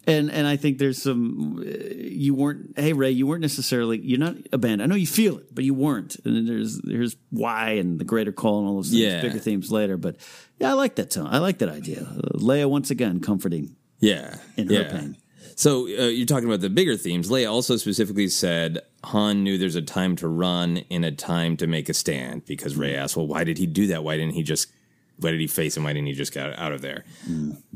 and and I think there's some. uh, You weren't. Hey Rey, you weren't necessarily. You're not a band I know you feel it, but you weren't. And then there's there's why and the greater call and all those things, Yeah. bigger themes later. But yeah, I like that tone. I like that idea. Uh, Leia once again comforting yeah, in her yeah. pain. So uh, you're talking about the bigger themes. Leia also specifically said Han knew there's a time to run and a time to make a stand because Rey asked, "Well, why did he do that? Why didn't he just? Why did he face him? Why didn't he just get out of there?"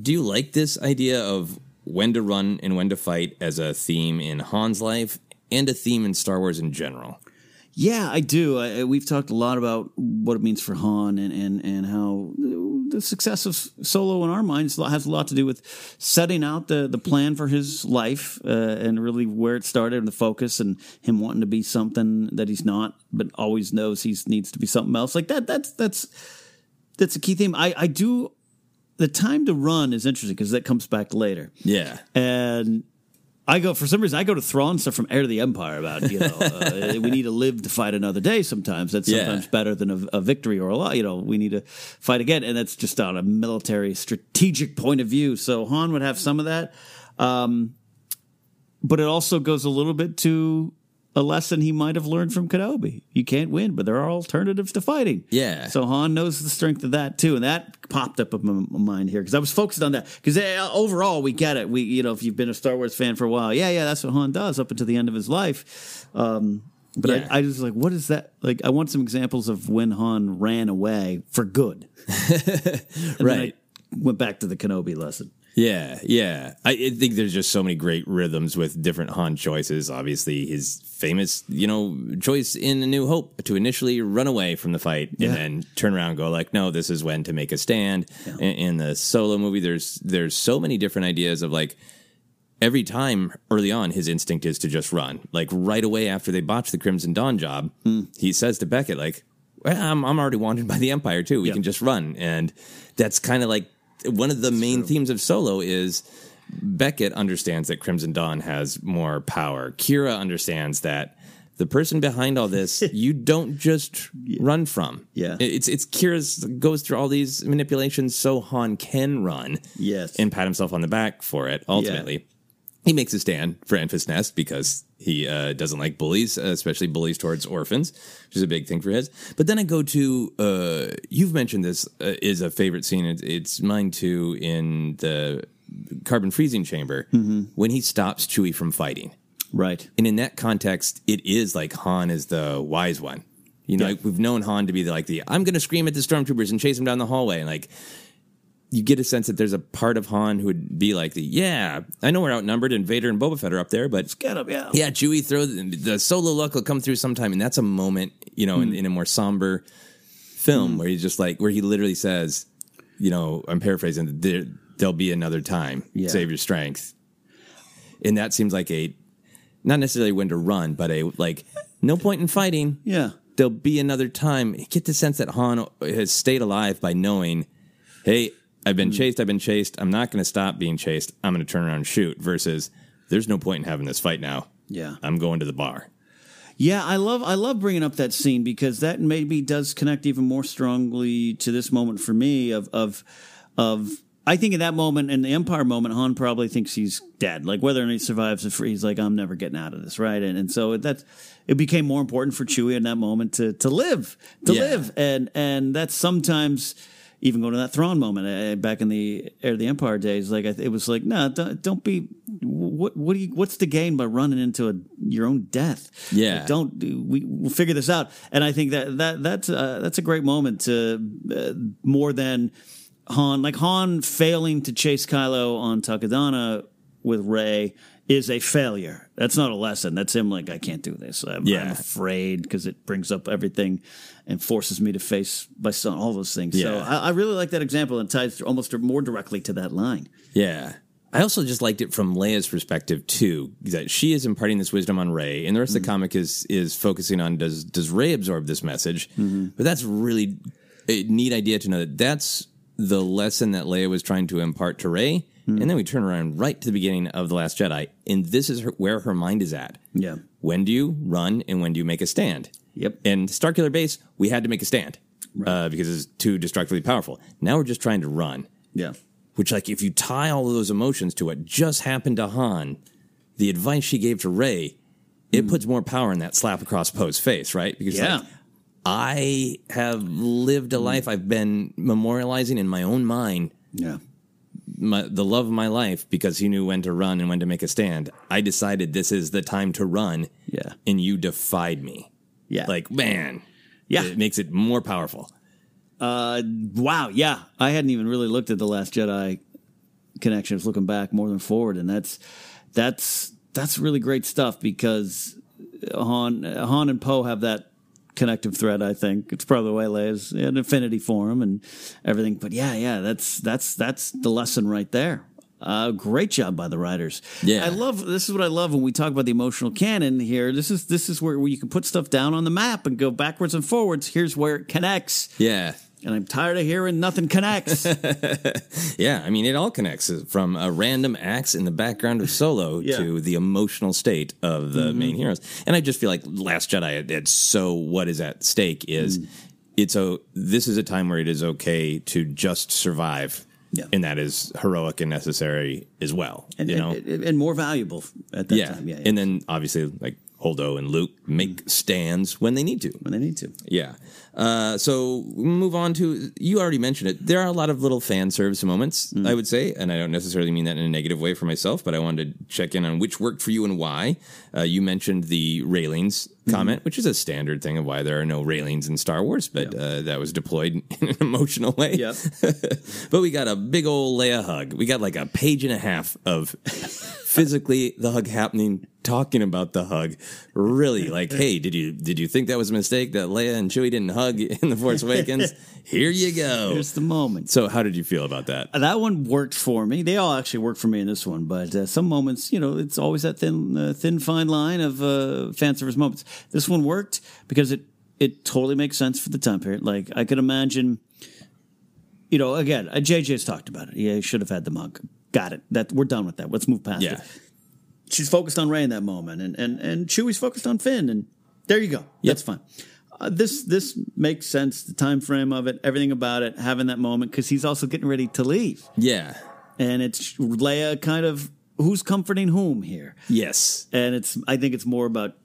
Do you like this idea of when to run and when to fight as a theme in Han's life and a theme in Star Wars in general? Yeah, I do. I, we've talked a lot about what it means for Han and, and, and how the success of Solo in our minds has a lot to do with setting out the, the plan for his life uh, and really where it started and the focus and him wanting to be something that he's not, but always knows he needs to be something else. Like that. That's that's that's a key theme. I, I do. The time to run is interesting because that comes back later. Yeah, And I go for some reason I go to Thrawn stuff from Heir to the Empire about you know uh, we need to live to fight another day. Sometimes that's Yeah. sometimes better than a, a victory or a lot. You know we need to fight again, and that's just on a military strategic point of view. So Han would have some of that, um, but it also goes a little bit to a lesson he might have learned from Kenobi. You can't win, but there are alternatives to fighting. Yeah. So Han knows the strength of that too, and that popped up in my mind here because I was focused on that. Because overall, we get it. We, you know, if you've been a Star Wars fan for a while, yeah, yeah, that's what Han does up until the end of his life. Um, but Yeah. I, I was like, what is that? Like, I want some examples of when Han ran away for good. Right. Went back to the Kenobi lesson. Yeah, yeah. I, I think there's just so many great rhythms with different Han choices. Obviously, his famous, you know, choice in A New Hope to initially run away from the fight Yeah. and then turn around and go like, no, this is when to make a stand. In, in the solo movie, there's there's so many different ideas of like every time early on, his instinct is to just run. Like right away after they botch the Crimson Dawn job, hmm. he says to Beckett, like, well, I'm, I'm already wanted by the Empire too. We Yeah. can just run. And that's kind of like one of the main themes of Solo is Beckett understands that Crimson Dawn has more power. Qi'ra understands that the person behind all this you don't just run from. Yeah. It's it's Qi'ra's goes through all these manipulations so Han can run Yes. and pat himself on the back for it ultimately. He makes a stand for Enfys Nest because he uh, doesn't like bullies, uh, especially bullies towards orphans, which is a big thing for his. But then I go to uh, you've mentioned this uh, is a favorite scene. It's, it's mine too in the carbon freezing chamber when he stops Chewie from fighting. Right. And in that context, it is like Han is the wise one. You know, Yeah. like we've known Han to be the, like the I'm going to scream at the stormtroopers and chase them down the hallway, and like you get a sense that there's a part of Han who would be like the yeah, I know we're outnumbered and Vader and Boba Fett are up there, but Get up, yeah. yeah, Chewie throw the, the solo luck will come through sometime, and that's a moment you know in, hmm. in a more somber film hmm. where he's just like where he literally says, you know, I'm paraphrasing, there there'll be another time, Yeah. save your strength, and that seems like a not necessarily when to run, but a like no point in fighting. Yeah. There'll be another time. You get the sense that Han has stayed alive by knowing, hey, I've been hmm. chased. I've been chased. I'm not going to stop being chased. I'm going to turn around and shoot. Versus, there's no point in having this fight now. Yeah. I'm going to the bar. Yeah, I love I love bringing up that scene because that maybe does connect even more strongly to this moment for me of of of I think in that moment in the Empire moment, Han probably thinks he's dead. Like whether or not he survives, he's like, I'm never getting out of this, right? And and so that's it became more important for Chewie in that moment to to live, to Yeah. live, and and that's sometimes even going to that Thrawn moment uh, back in the Heir of the Empire days. Like I th- it was like, no, don't, don't be. What what do you? What's the gain by running into a, your own death? Yeah. Like, don't we? We'll figure this out. And I think that that that's uh, that's a great moment to uh, more than Han, like Han failing to chase Kylo on Takodana with Rey is a failure. That's not a lesson. That's him like I can't do this. I'm, Yeah. I'm afraid because it brings up everything and forces me to face my son. All those things. So Yeah. I, I really like that example and ties almost more directly to that line. Yeah. I also just liked it from Leia's perspective too, that she is imparting this wisdom on Rey, and the rest of the mm-hmm. comic is is focusing on does does Rey absorb this message? Mm-hmm. But that's really a neat idea to know that that's the lesson that Leia was trying to impart to Rey, and then we turn around right to the beginning of the Last Jedi, and this is her, where her mind is at. Yeah. When do you run and when do you make a stand? Yep. And Starkiller Base, we had to make a stand uh, because it's too destructively powerful. Now we're just trying to run Yeah. which like if you tie all of those emotions to what just happened to Han, the advice she gave to Rey, it puts more power in that slap across Poe's face, right? Because Yeah. like, I have lived a life I've been memorializing in my own mind Yeah. My, the love of my life because he knew when to run and when to make a stand. I decided this is the time to run. Yeah. And you defied me. Yeah. Like, man. Yeah. It makes it more powerful. Uh, wow. Yeah. I hadn't even really looked at the Last Jedi connection. I was looking back more than forward, and that's that's that's really great stuff because Han Han and Poe have that connective thread. I think it's probably the way Leia's an affinity for him and everything. But yeah, yeah, that's that's that's the lesson right there. Uh, great job by the writers. Yeah. I love this is what I love when we talk about the emotional canon here. This is this is where, where you can put stuff down on the map and go backwards and forwards. Here's where it connects. Yeah. And I'm tired of hearing nothing connects. Yeah, I mean, it all connects from a random axe in the background of Solo Yeah. to the emotional state of the Mhm. main heroes. And I just feel like Last Jedi, it's so what is at stake is Mm. it's a this is a time where it is okay to just survive. Yeah. And that is heroic and necessary as well. and, you know? and, and more valuable at that yeah. time. Yeah, yeah. And then obviously like Holdo and Luke make stands when they need to. when they need to. Yeah. Uh, so move on to you already mentioned it. There are a lot of little fan service moments, Mm. I would say, and I don't necessarily mean that in a negative way for myself, but I wanted to check in on which worked for you and why. Uh, you mentioned the railings Mm-hmm. comment, which is a standard thing of why there are no railings in Star Wars, but uh, that was deployed in an emotional way. Yep. but we got a big old Leia hug. We got like a page and a half of physically the hug happening, talking about the hug. Really, like, hey, did you did you think that was a mistake that Leia and Chewie didn't hug in the Force Awakens? Here you go. Here's the moment. So, how did you feel about that? Uh, That one worked for me. They all actually worked for me in this one, but uh, some moments, you know, it's always that thin, uh, thin, fine line of uh, fan service moments. This one worked because it it totally makes sense for the time period. Like I could imagine, you know, again, uh, JJ's talked about it. Yeah, he should have had the mug. Got it. That we're done with that. Let's move past Yeah. it. She's focused on Rey in that moment, and and and Chewie's focused on Finn, and there you go. That's fine. Uh, this this makes sense. The time frame of it, everything about it, having that moment because he's also getting ready to leave, Yeah. and it's Leia kind of who's comforting whom here, Yes. and it's I think it's more about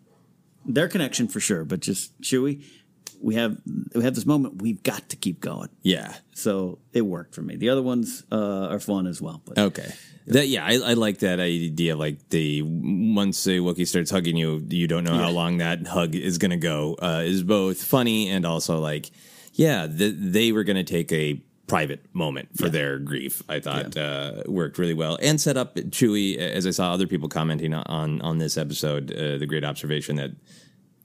their connection for sure, but just Chewie. We have we have this moment. We've got to keep going. Yeah. So it worked for me. The other ones uh, are fun as well. But Okay. That yeah, I, I like that idea. Like the once a Wookiee starts hugging you, you don't know how long that hug is going to go. Uh, is both funny and also like, yeah, th- they were going to take a private moment for their grief. I thought uh, worked really well and set up Chewie. As I saw other people commenting on on this episode, uh, the great observation that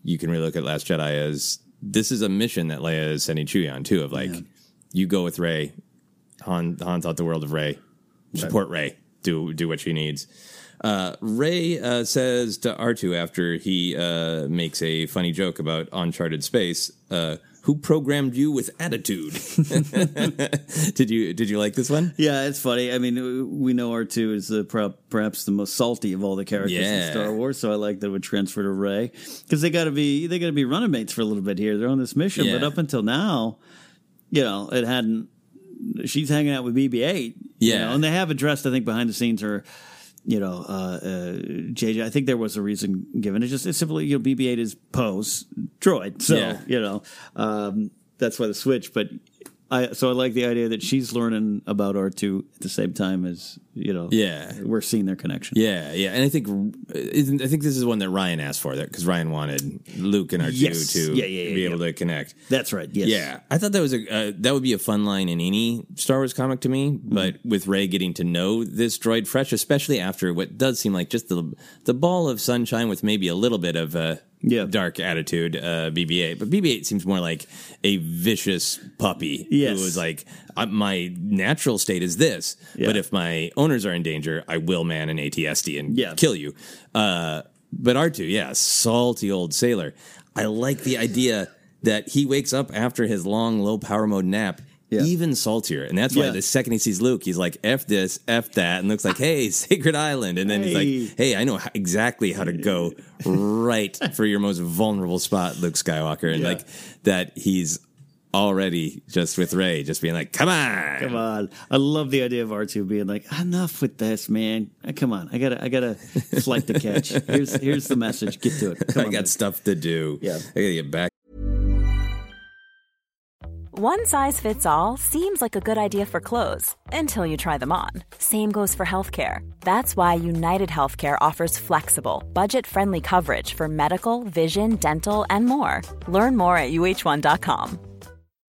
you can really look at Last Jedi as this is a mission that Leia is sending Chewie on too. Of like, you go with Rey. Han Han thought the world of Rey. Support Rey. Do do what she needs. Uh, Rey uh, says to R2 after he uh, makes a funny joke about uncharted space. Who programmed you with attitude? did you did you like this one? Yeah, it's funny. I mean, we know R two is per- perhaps the most salty of all the characters Yeah. in Star Wars, so I like that it would transfer to Rey because they got to be they got to be running mates for a little bit here. They're on this mission, but up until now, you know, it hadn't. She's hanging out with BB-8, you Yeah. know, and they have addressed, I think, behind the scenes her. You know, uh, uh, JJ. I think there was a reason given. It's just it's simply you know BB-8 is Poe's droid, so Yeah. you know um, that's why the switch. But I so I like the idea that she's learning about R two at the same time as you know. Yeah. we're seeing their connection. Yeah, yeah, and I think isn't- I think this is one that Rian asked for that because Rian wanted Luke and R two Yes. to Yeah, yeah, yeah, be yeah. able to connect. That's right. Yes. Yeah, I thought that was a uh, that would be a fun line in any Star Wars comic to me. Mm-hmm. But with Rey getting to know this droid fresh, especially after what does seem like just the the ball of sunshine with maybe a little bit of a dark attitude, uh, BB-8. But BB-8 seems more like a vicious puppy Yes. who was like, my natural state is this, Yeah. but if my owners are in danger, I will man an AT-ST and Yeah. kill you. Uh, but R2, yeah, salty old sailor. I like the idea that he wakes up after his long low power mode nap. Even saltier, and that's why Yeah. the second he sees Luke, he's like "f this, f that," and looks like "Hey, Sacred Island," and then he's like, "Hey, I know exactly how to go right for your most vulnerable spot, Luke Skywalker," and Yeah. like that he's already just with Rey, just being like, "Come on, Come on. I love the idea of R2 being like, enough with this, man. Uh, Come on. I gotta I gotta flight to catch. Here's here's the message. Get to it. Come I on, got man. stuff to do. Yeah. I gotta get back." One size fits all seems like a good idea for clothes until you try them on. Same goes for healthcare. That's why United Healthcare offers flexible, budget friendly coverage for medical, vision, dental, and more. Learn more at uh1.com.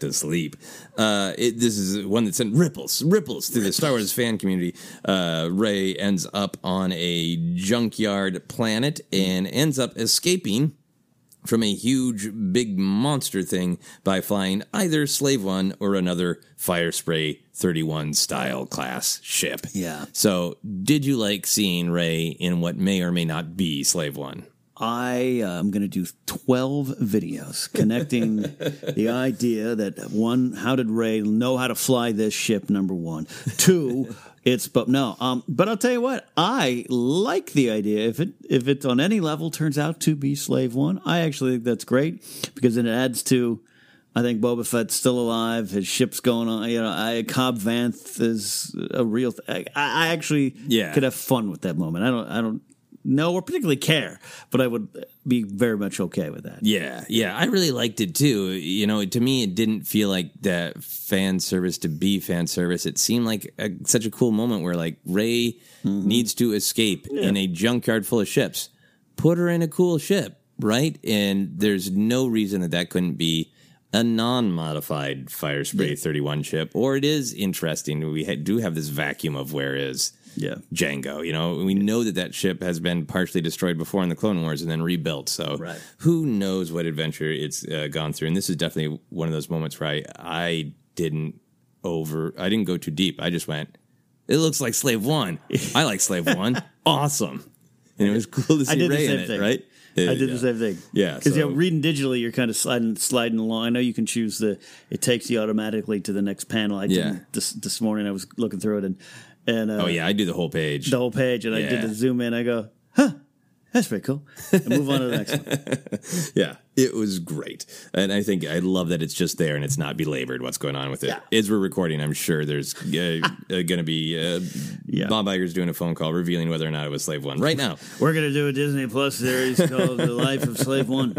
To sleep. Uh, it, this is one that sent ripples, ripples through the Star Wars fan community. Uh, Rey ends up on a junkyard planet and ends up escaping from a huge, big monster thing by flying either Slave One or another Fire Spray 31 style class ship. Yeah. So, did you like seeing Rey in what may or may not be Slave One? I uh, am going to do 12 videos connecting the idea that one, how did Rey know how to fly this ship? Number one. Two, it's but no. Um, but I'll tell you what, I like the idea. If it if it on any level turns out to be Slave One, I actually think that's great because then it adds to. I think Boba Fett's still alive. His ship's going on. You know, I, Cobb Vanth is a real. Th- I, I actually Yeah. could have fun with that moment. I don't. I don't know or particularly care, but I would be very much okay with that. Yeah, yeah, I really liked it too. You know, to me, it didn't feel like that fan service to be fan service. It seemed like a, such a cool moment where like Rey mm-hmm. needs to escape in a junkyard full of ships. Put her in a cool ship, right? And there's no reason that that couldn't be a non-modified Fire Spray 31 chip, or it is interesting. We ha- do have this vacuum of where is Yeah. Jango. You know, we know that that ship has been partially destroyed before in the Clone Wars and then rebuilt. So Right. who knows what adventure it's uh, gone through? And this is definitely one of those moments where I I didn't over I didn't go too deep. I just went. It looks like Slave One. I like Slave One. Awesome. And it was cool to see I did the Rey same in it, thing. right? I did yeah. the same thing. Yeah, because so- you know, reading digitally, you're kind of sliding sliding along. I know you can choose the. It takes you automatically to the next panel. I Yeah. did this this morning. I was looking through it and and uh, Oh yeah, I do the whole page. the whole page, and I did the zoom in. I go, huh, that's pretty cool. And move on to the next one. yeah, it was great, and I think I love that it's just there and it's not belabored. What's going on with it? As we're recording, I'm sure there's uh, uh, going to be uh, Bob Iger's doing a phone call revealing whether or not it was Slave One right now. We're gonna do a Disney Plus series called The Life of Slave One.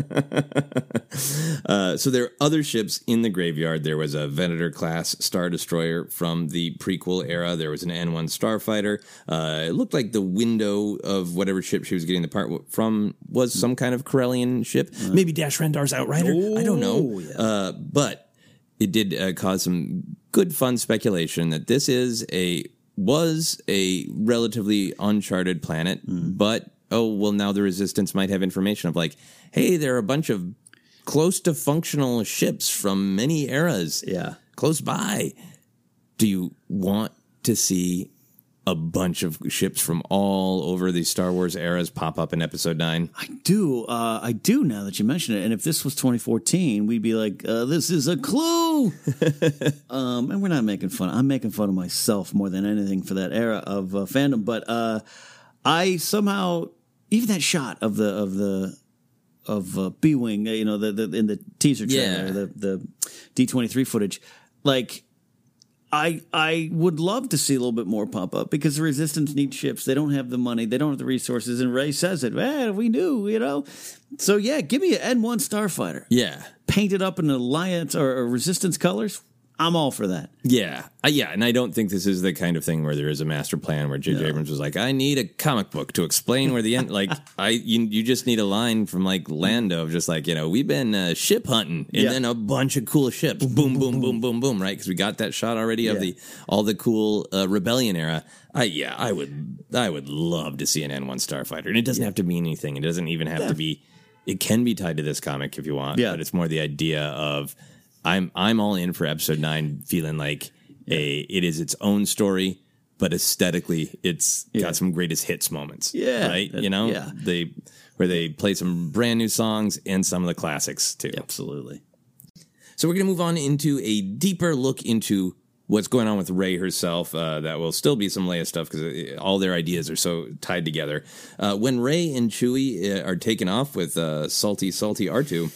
Uh, so there are other ships in the graveyard. There was a Venator class star destroyer from the prequel era. There was an N1 starfighter. Uh, it looked like the window of whatever ship she was getting the part from was some kind of Corellian ship. Maybe Dash Rendar's Outrider. I don't know. Uh, but it did uh, cause some good fun speculation that this is a was a relatively uncharted planet, but oh well, now the resistance might have information of like, hey, there are a bunch of close to functional ships from many eras, yeah, close by. Do you want to see a bunch of ships from all over the Star Wars eras pop up in Episode Nine? I do. Uh, I do now that you mention it. And if this was 2014, we'd be like, uh, "This is a clue." um, and we're not making fun. I'm making fun of myself more than anything for that era of uh, fandom. But uh, I somehow, even that shot of the of the of uh, B wing, you know, the, the in the teaser trailer, Yeah. the the D23 footage, like. I I would love to see a little bit more pop up because the resistance needs ships. They don't have the money. They don't have the resources. And Rey says it. Man, we knew, you know. So yeah, give me an N one starfighter. Yeah, painted up in alliance or, or resistance colors. I'm all for that. Yeah, uh, yeah, and I don't think this is the kind of thing where there is a master plan where J.J. Abrams was like, "I need a comic book to explain where the end." like, I you, you just need a line from like Lando of just like you know we've been uh, ship hunting and Yeah. then a bunch of cool ships, boom, boom, boom, boom, boom, right? Because we got that shot already of Yeah. the all the cool uh, rebellion era. I yeah, I would I would love to see an N one starfighter, and it doesn't have to mean anything. It doesn't even have Yeah. to be. It can be tied to this comic if you want, Yeah. but it's more the idea of I'm I'm all in for episode nine, feeling like a it is its own story, but aesthetically it's Yeah. got some greatest hits moments. Yeah. right. That- you know, yeah. they where they play some brand new songs and some of the classics too. Absolutely. So we're going to move on into a deeper look into what's going on with Rey herself. Uh, that will still be some Leia stuff because all their ideas are so tied together. Uh, when Rey and Chewie uh, are taken off with uh, salty, salty R2,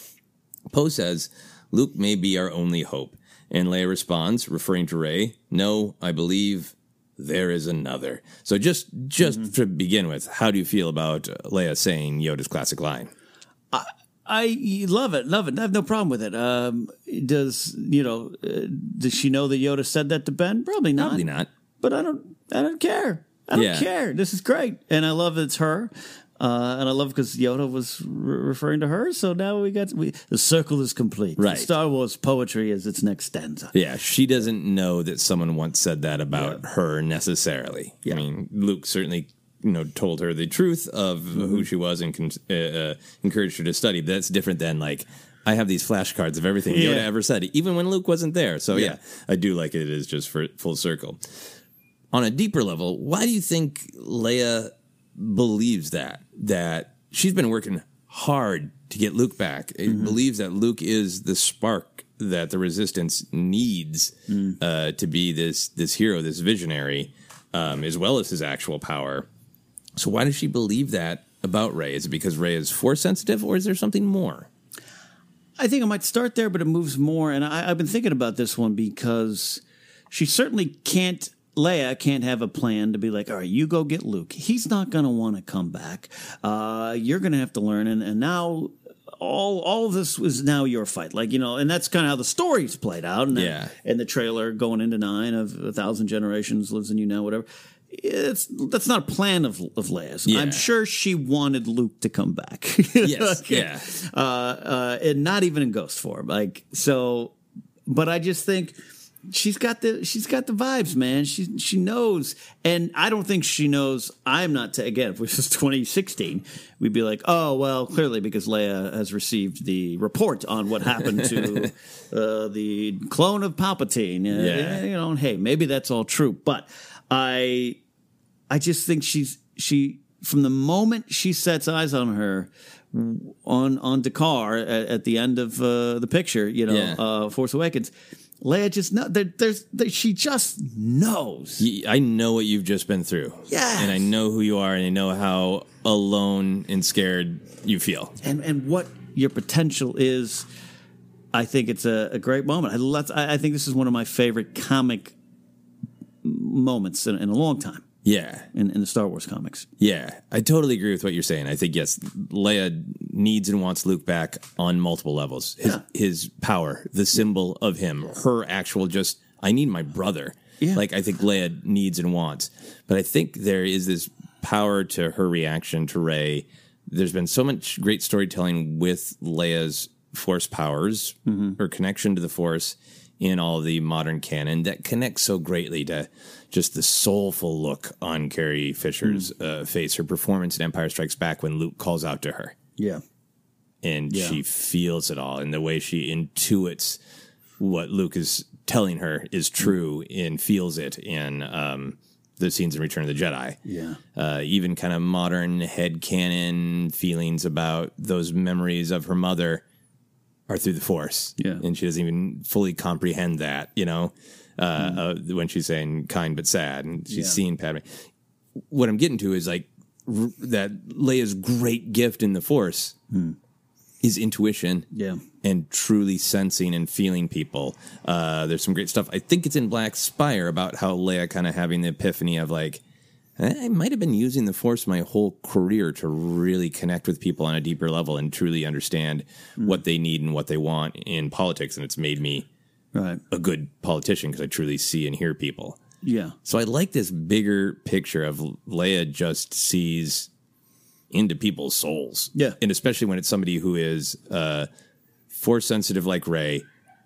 Poe says, Luke may be our only hope. And Leia responds, referring to Rey, No, I believe there is another. So just just to begin with, how do you feel about uh, Leia saying Yoda's classic line? I love it, love it. I have no problem with it. Um, does you know? Uh, does she know that Yoda said that to Ben? Probably not. Probably not. But I don't. I don't care. I don't Yeah. care. This is great, and I love it's her. Uh, and I love because Yoda was re- referring to her. So now we got we, the circle is complete. Right. Star Wars poetry is its next stanza. Yeah, she doesn't know that someone once said that about her necessarily. I mean, Luke certainly, you know, told her the truth of who she was and con- uh, uh, encouraged her to study. But that's different than like I have these flashcards of everything Yoda ever said, even when Luke wasn't there. So yeah, Yeah. I do like it is just for full circle. On a deeper level, why do you think Leia believes that that she's been working hard to get Luke back? It Believes that Luke is the spark that the Resistance needs uh, to be this this hero, this visionary, um, as well as his actual power. So why does she believe that about Rey? Is it because Rey is force sensitive, or is there something more? I think I might start there, but it moves more. And I, I've been thinking about this one because she certainly can't. Leia can't have a plan to be like, all right, you go get Luke. He's not going to want to come back. Uh, you're going to have to learn. And, and now all all of this was now your fight. Like, you know, and that's kind of how the story's played out. And Yeah. And the trailer going into nine of A Thousand Generations Lives in You Now, whatever. it's that's not a plan of of Leia's. Yeah. I'm sure she wanted Luke to come back. Yes, yeah. Uh, uh, and not even in ghost form. Like so, but I just think she's got the she's got the vibes, man. She she knows, and I don't think she knows. I'm not t- again. If this was 2016, we'd be like, oh well, clearly because Leia has received the report on what happened to uh, the clone of Palpatine. Uh, Yeah. you know, hey, maybe that's all true, but I I just think she's she from the moment she sets eyes on her on on D'Qar at, at the end of uh, the picture, you know, Yeah. uh, Force Awakens. Leia just know there, there's there, she just knows. I know what you've just been through. Yeah, And I know who you are, and I know how alone and scared you feel. and and what your potential is. I think it's a, a great moment. I, I I think this is one of my favorite comic moments in, in a long time Yeah. in, in the Star Wars comics. Yeah, I totally agree with what you're saying. I think yes, Leia needs and wants Luke back on multiple levels. His his power, the symbol of him, her actual just I need my brother. Yeah. Like I think Leia needs and wants. But I think there is this power to her reaction to Rey. There's been so much great storytelling with Leia's force powers, mm-hmm. her connection to the force in all the modern canon that connects so greatly to just the soulful look on Carrie Fisher's uh, face, her performance in Empire Strikes Back when Luke calls out to her Yeah. and Yeah. she feels it all and the way she intuits what Luke is telling her is true and feels it in um, the scenes in Return of the Jedi. Yeah. Uh, even kind of modern head canon feelings about those memories of her mother are through the Force. Yeah. And she doesn't even fully comprehend that, you know, uh, uh, when she's saying kind but sad and she's Yeah. seeing Padme. What I'm getting to is like r- that Leia's great gift in the Force is intuition Yeah. and truly sensing and feeling people. Uh, there's some great stuff. I think it's in Black Spire about how Leia kind of having the epiphany of like, I might have been using the Force my whole career to really connect with people on a deeper level and truly understand what they need and what they want in politics. And it's made me Right. a good politician because I truly see and hear people. Yeah. So I like this bigger picture of Leia just sees into people's souls. Yeah. And especially when it's somebody who is uh, force sensitive like Rey,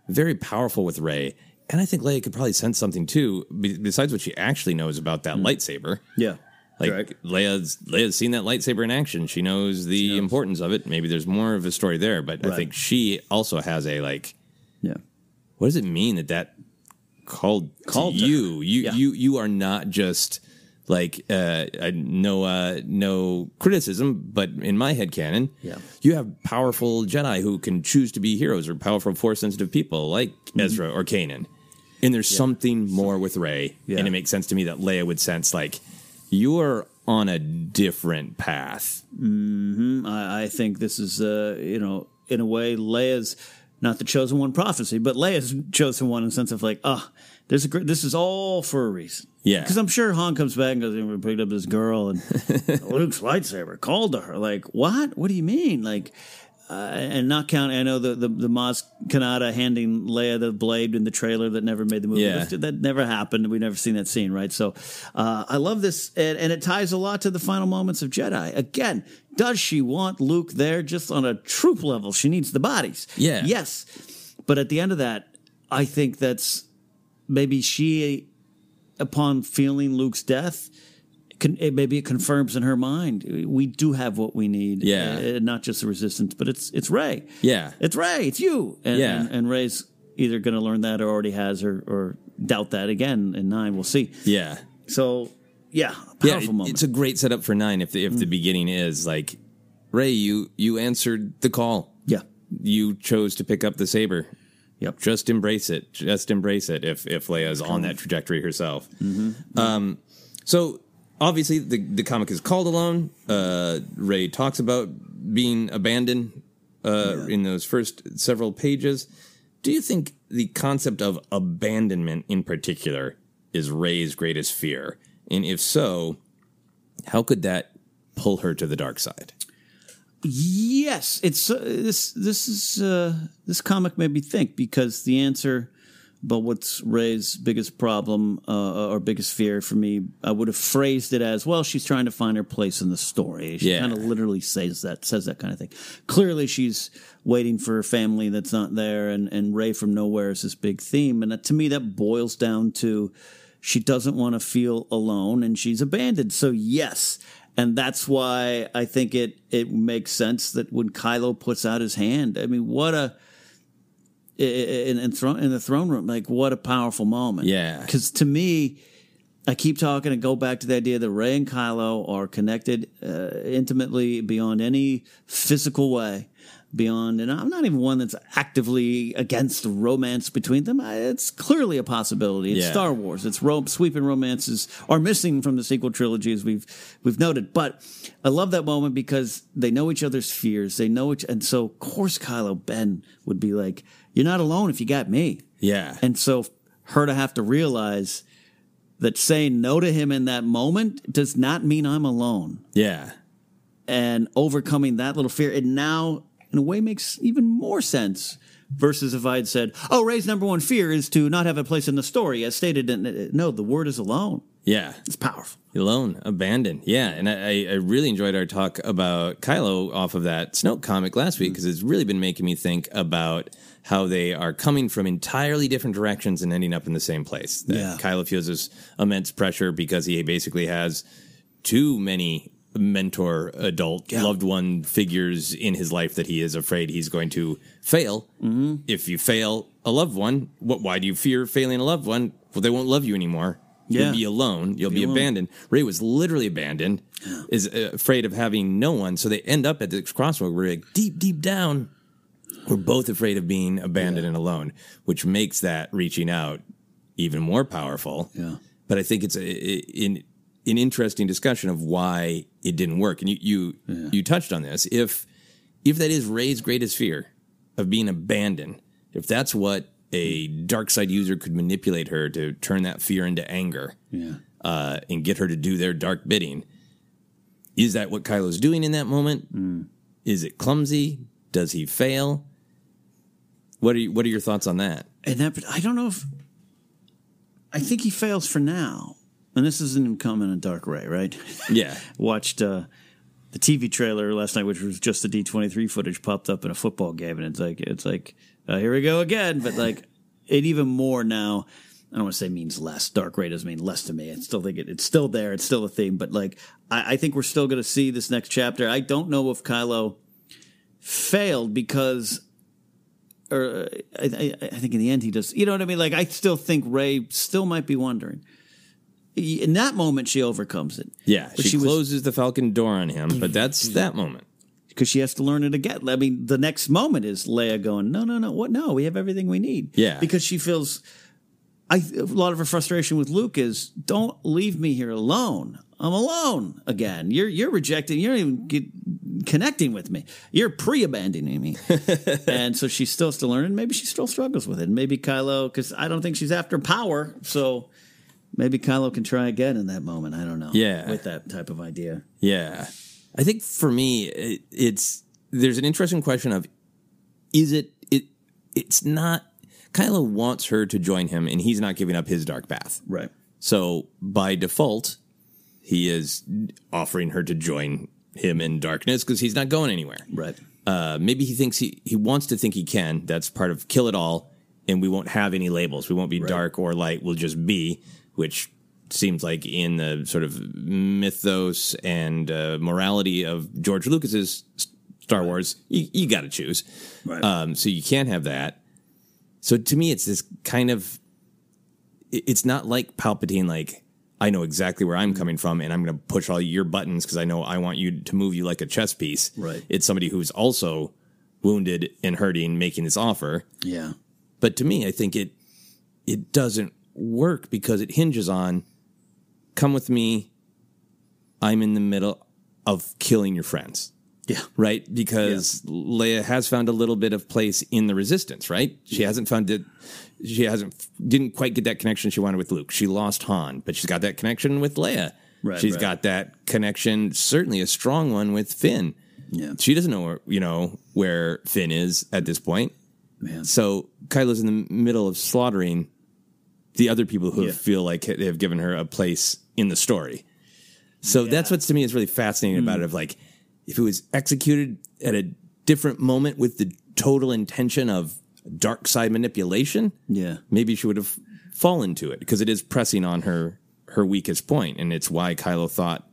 very powerful with Rey. And I think Leia could probably sense something too, besides what she actually knows about that lightsaber. Yeah. Like Correct. Leia's Leia's seen that lightsaber in action. She knows the importance of it. Maybe there's more of a story there, but I think she also has a like. Yeah. What does it mean that that called Called you? You Yeah. you you are not just like uh, no uh, no criticism, but in my head canon, Yeah. you have powerful Jedi who can choose to be heroes or powerful force sensitive people like Mm-hmm. Ezra or Kanan. And there's something more with Rey, Yeah. and it makes sense to me that Leia would sense like you're on a different path. hmm I, I think this is, uh, you know, in a way, Leia's not the chosen one prophecy, but Leia's chosen one in the sense of like, ah, there's a this is all for a reason. Yeah. Because I'm sure Han comes back and goes, and we picked up this girl and Luke's lightsaber called to her. Like, what? What do you mean? Like, uh, and not counting, I know the, the, the Maz Kanata handing Leia the blade in the trailer that never made the movie. Yeah. That, that never happened. We've never seen that scene, right? So uh, I love this. And, and it ties a lot to the final moments of Jedi. Again, does she want Luke there just on a troop level? She needs the bodies. Yeah. Yes. But at the end of that, I think that's maybe she, upon feeling Luke's death, con- it, maybe it confirms in her mind we do have what we need. Yeah. Uh, not just the resistance, but it's it's Rey. Yeah. It's Rey. It's you. And, Yeah. and, and Rey's either going to learn that or already has, or or doubt that again in nine. We'll see. Yeah. So yeah, Yeah, it- moment. it's a great setup for nine. If the, if the beginning is like, Rey, you you answered the call. Yeah. you chose to pick up the saber. Yep. Just embrace it. Just embrace it. If if Leia's on that trajectory herself. Mm-hmm. Um, so obviously the the comic is called Alone. Uh, Rey talks about being abandoned uh, in those first several pages. Do you think the concept of abandonment in particular is Rey's greatest fear? And if so, how could that pull her to the dark side? Yes, it's uh, this. This is uh, this comic made me think because the answer But what's Rey's biggest problem uh, or biggest fear for me? I would have phrased it as, "Well, she's trying to find her place in the story." She Yeah. kind of literally says that, says that kind of thing. Clearly, she's waiting for her family that's not there, and and Rey from nowhere is this big theme. And that, to me, that boils down to she doesn't want to feel alone, and she's abandoned. So yes. And that's why I think it it makes sense that when Kylo puts out his hand, I mean, what a in in, in the throne room, like what a powerful moment. Yeah. because to me, I keep talking and go back to the idea that Rey and Kylo are connected uh, intimately beyond any physical way. Beyond, and I'm not even one that's actively against the romance between them. I, it's clearly a possibility. It's Yeah. Star Wars. It's ro- sweeping romances are missing from the sequel trilogy, as we've we've noted. But I love that moment because they know each other's fears. They know each, and so of course Kylo Ben would be like, "You're not alone if you got me." Yeah. And so her to have to realize that saying no to him in that moment does not mean I'm alone. Yeah. And overcoming that little fear, it now, in a way, makes even more sense. Versus if I had said, "Oh, Rey's number one fear is to not have a place in the story," as stated. In, uh, no, the word is alone. Yeah. It's powerful. Alone, abandoned. Yeah. And I, I really enjoyed our talk about Kylo off of that Snoke comic last week because it's really been making me think about how they are coming from entirely different directions and ending up in the same place. That Yeah. Kylo feels this immense pressure because he basically has too many mentor adult loved one figures in his life that he is afraid he's going to fail. Mm-hmm. If you fail a loved one, what? Why do you fear failing a loved one? Well, they won't love you anymore. Yeah. You'll be alone. You'll Be be, alone. abandoned. Rey was literally abandoned. Is uh, afraid of having no one, so they end up at this crossroad where, we're like, deep, deep down, we're both afraid of being abandoned and alone, which makes that reaching out even more powerful. Yeah. But I think it's a, a- an an interesting discussion of why it didn't work. And you you you touched on this. If if that is Rey's greatest fear of being abandoned, if that's what a dark side user could manipulate her to turn that fear into anger, Yeah. uh, and get her to do their dark bidding, is that what Kylo's doing in that moment? Is it clumsy? Does he fail? What are you, what are your thoughts on that? And that, but I don't know if I think he fails for now. And this isn't him coming in Dark Rey, right? Yeah. Watched uh, the TV trailer last night, which was just the D twenty three footage popped up in a football game, and it's like it's like uh, here we go again. But like it even more now. I don't want to say means less. Dark Rey doesn't mean less to me. I still think it, it's still there. It's still a theme. But like I, I think we're still going to see this next chapter. I don't know if Kylo failed because or I, I, I think in the end he does. You know what I mean? Like I still think Rey still might be wondering. In that moment, she overcomes it. Yeah, But she, she was- closes the Falcon door on him, but that's that moment. Because she has to learn it again. I mean, the next moment is Leia going, "No, no, no, what? No, we have everything we need." Yeah. because she feels. I a lot of her frustration with Luke is, "Don't leave me here alone. I'm alone again. You're you're rejecting. You're not even connecting with me. You're pre-abandoning me." and so she still has to learn, and maybe she still struggles with it. And maybe Kylo, because I don't think she's after power, so maybe Kylo can try again in that moment. I don't know. Yeah. with that type of idea. Yeah. I think for me, it, it's there's an interesting question of is it it it's not Kylo wants her to join him and he's not giving up his dark path. Right. So by default, he is offering her to join him in darkness because he's not going anywhere. Right. Uh, maybe he thinks he he wants to think he can. That's part of kill it all, and we won't have any labels. We won't be dark or light. We'll just be, which seems like in the sort of mythos and uh, morality of George Lucas's Star Wars, you, you got to choose. Right. Um, so you can't have that. So to me, it's this kind of. It's not like Palpatine. Like I know exactly where I'm coming from, and I'm going to push all your buttons because I know I want you to move you like a chess piece. Right. It's somebody who's also wounded and hurting, making this offer. Yeah. But to me, I think it it doesn't work because it hinges on come with me. I'm in the middle of killing your friends. Yeah. Right? Because Leia has found a little bit of place in the resistance, right? She hasn't found it she hasn't didn't quite get that connection she wanted with Luke. She lost Han, but she's got that connection with Leia. Right, She's right. got that connection, certainly a strong one with Finn. Yeah. She doesn't know where, you know, where Finn is at this point. Man. So Kylo's in the middle of slaughtering the other people who Yeah. feel like they have given her a place in the story. So that's what's to me is really fascinating about it. Of like, if it was executed at a different moment with the total intention of dark side manipulation, Yeah. maybe she would have fallen to it because it is pressing on her her weakest point, and it's why Kylo thought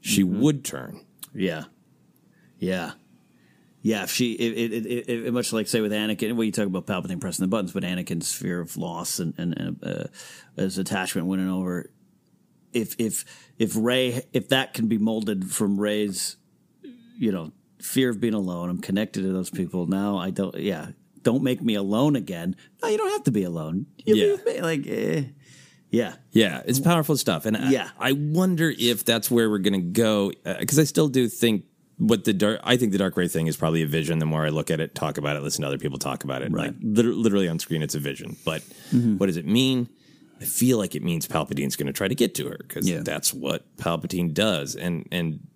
she would turn. Yeah, yeah, yeah. If she, it, it, it, it, much like say with Anakin, well, you talk about Palpatine pressing the buttons, but Anakin's fear of loss and and, and uh, his attachment winning over. If if if Rey, if that can be molded from Rey's, you know, fear of being alone, I'm connected to those people now. I don't, yeah. Don't make me alone again. No, you don't have to be alone. You Yeah. be- like, eh. yeah, Yeah, it's powerful stuff, and Yeah. I, I wonder if that's where we're going to go because I still do think what the dark. I think the dark Rey thing is probably a vision. The more I look at it, talk about it, listen to other people talk about it, like literally on screen, it's a vision. But Mm-hmm. what does it mean? I feel like it means Palpatine's going to try to get to her because that's what Palpatine does, and and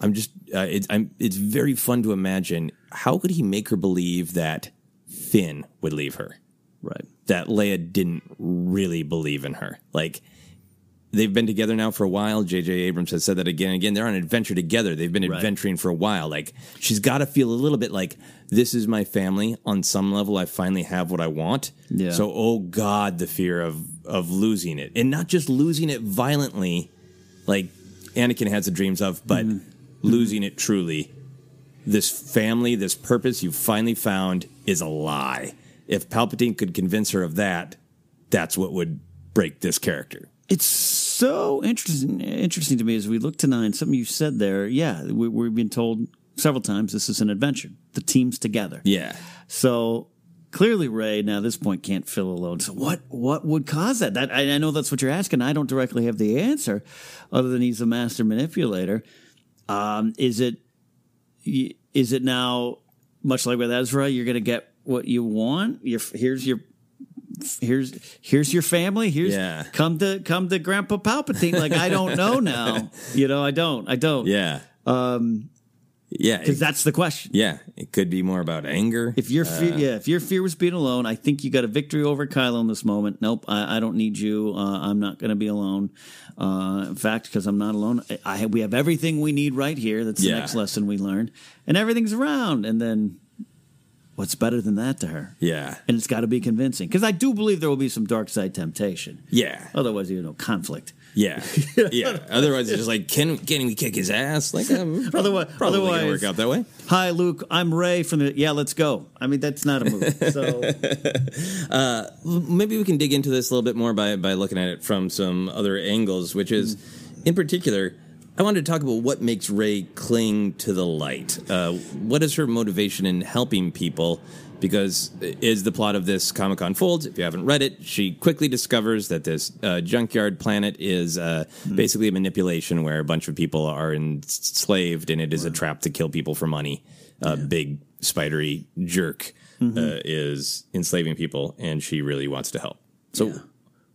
I'm just uh, it's I'm it's very fun to imagine how could he make her believe that Finn would leave her? Right. That Leia didn't really believe in her. Like they've been together now for a while. J.J. Abrams has said that again and again. They're on an adventure together. They've been Right. adventuring for a while. Like she's got to feel a little bit like this is my family. On some level, I finally have what I want. Yeah. So, oh God, the fear of of losing it, and not just losing it violently, like Anakin has the dreams of, but Mm-hmm. losing it truly. This family, this purpose you finally found is a lie. If Palpatine could convince her of that, that's what would break this character. It's so interesting. Interesting to me as we look to nine. Something you said there. Yeah, we, we've been told several times this is an adventure. The team's together. Yeah. So clearly, Rey now at this point can't feel alone. So what? What would cause that? That I, I know that's what you're asking. I don't directly have the answer, other than he's a master manipulator. Um, is it? Is it now much like with Ezra? You're going to get what you want. Your here's your. Here's here's your family. Here's Yeah. come to come to Grandpa Palpatine. Like I don't know now. You know I don't. I don't. Yeah. Um, Yeah. because that's the question. Yeah. It could be more about anger. If your fear, Uh, yeah, if your fear was being alone, I think you got a victory over Kylo in this moment. Nope, I, I don't need you. Uh, I'm not going to be alone. Uh, in fact, because I'm not alone, I, I we have everything we need right here. That's the Yeah. next lesson we learned, and everything's around. And then, what's better than that to her? Yeah. And it's got to be convincing because I do believe there will be some dark side temptation. Yeah. Otherwise, you know, conflict. Yeah. Yeah. Otherwise, it's just like, can can we kick his ass? Like, um, Otherwise, probably otherwise, work out that way. Hi, Luke. I'm Rey from the. Yeah, let's go. I mean, that's not a movie. So. Uh, maybe we can dig into this a little bit more by by looking at it from some other angles, which is, in particular, I wanted to talk about what makes Rey cling to the light. Uh, what is her motivation in helping people? Because as the plot of this comic unfolds, if you haven't read it, she quickly discovers that this uh, junkyard planet is uh, basically a manipulation where a bunch of people are enslaved, and it is a trap to kill people for money. A big spidery jerk uh, is enslaving people, and she really wants to help. So,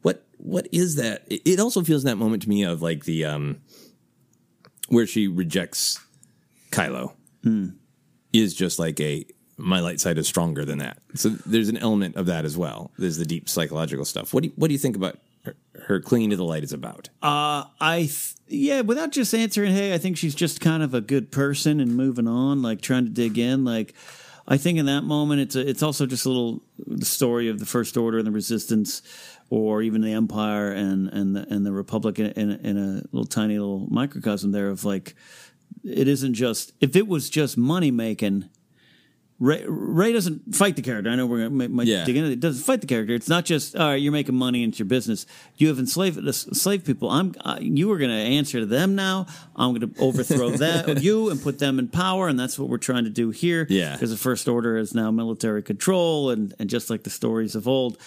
what what is that? It it also feels in that moment to me of like the um, where she rejects Kylo is just like a my light side is stronger than that. So there's an element of that as well. There's the deep psychological stuff. What do you, what do you think about her, her clinging to the light is about? Uh, I th- yeah, without just answering, hey, I think she's just kind of a good person and moving on, like trying to dig in. Like, I think in that moment, it's a, it's also just a little the story of the First Order and the Resistance, or even the Empire and and the, and the Republic in, in, in a little tiny little microcosm there of like, it isn't just if it was just money making. Rey, Rey doesn't fight the character. I know we're going to Yeah. dig into it. It doesn't fight the character. It's not just all right. You're making money into your business. You have enslaved enslaved people. I'm. Uh, you are going to answer to them now. I'm going to overthrow that you and put them in power, and that's what we're trying to do here. Yeah. because the First Order is now military control, and and just like the stories of old,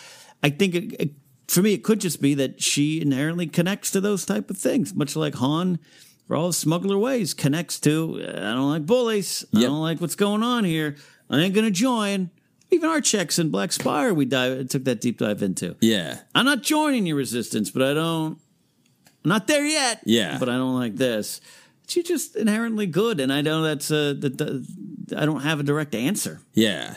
I think it, it, for me it could just be that she inherently connects to those type of things, much like Han. For all his smuggler ways, connects to I don't like bullies. I don't like what's going on here. I ain't gonna join. Even our checks in Black Spire, we dive, took that deep dive into. Yeah, I'm not joining your resistance, but I don't. I'm not there yet. Yeah. but I don't like this. She's just inherently good, and I know that's uh, that. that- I don't have a direct answer. yeah,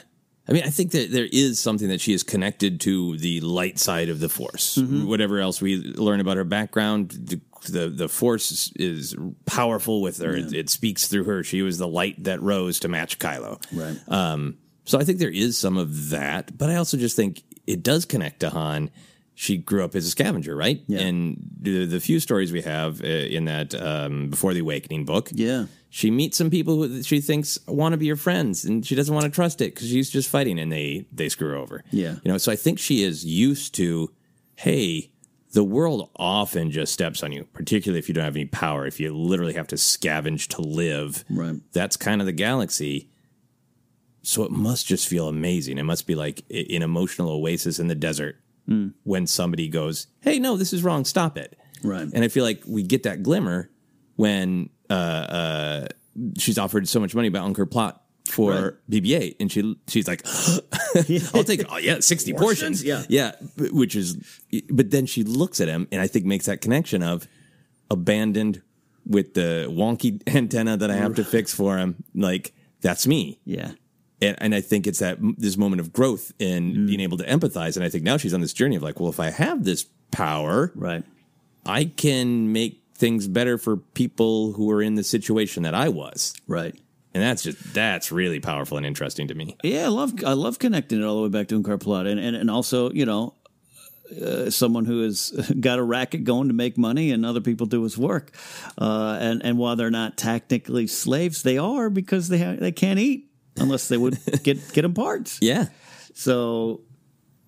I mean, I think that there is something that she is connected to the light side of the Force. Mhm. Whatever else we learn about her background, the the, the Force is, powerful with her. It, it speaks through her. She was the light that rose to match Kylo. Right. Um, so I think there is some of that, but I also just think it does connect to Han. She grew up as a scavenger, right? Yeah. And the, the few stories we have uh, in that um, Before the Awakening book, yeah, she meets some people who she thinks want to be her friends, and she doesn't want to trust it because she's just fighting, and they they screw her over. Yeah. you know. So I think she is used to, hey, the world often just steps on you, particularly if you don't have any power. If you literally have to scavenge to live, Right. That's kind of the galaxy. So it must just feel amazing. It must be like an emotional oasis in the desert Mm. when somebody goes, "Hey, no, this is wrong. Stop it." Right. And I feel like we get that glimmer when uh, uh, she's offered so much money by Unkar Plutt for Right. BB-8, and she she's like, "I'll take oh yeah, sixty Portions? portions, Yeah. yeah." Which is, but then she looks at him, and I think makes that connection of abandoned with the wonky antenna that I have to fix for him. Like that's me. Yeah. And, and I think it's that this moment of growth in being able to empathize. And I think now she's on this journey of like, well, if I have this power, right, I can make things better for people who are in the situation that I was, right. And that's just that's really powerful and interesting to me. Yeah, I love I love connecting it all the way back to Unkar Plutt, and and, and also you know. Uh, someone who has got a racket going to make money, and other people do his work. Uh, and and while they're not technically slaves, they are because they ha- they can't eat unless they would get get them parts. Yeah. So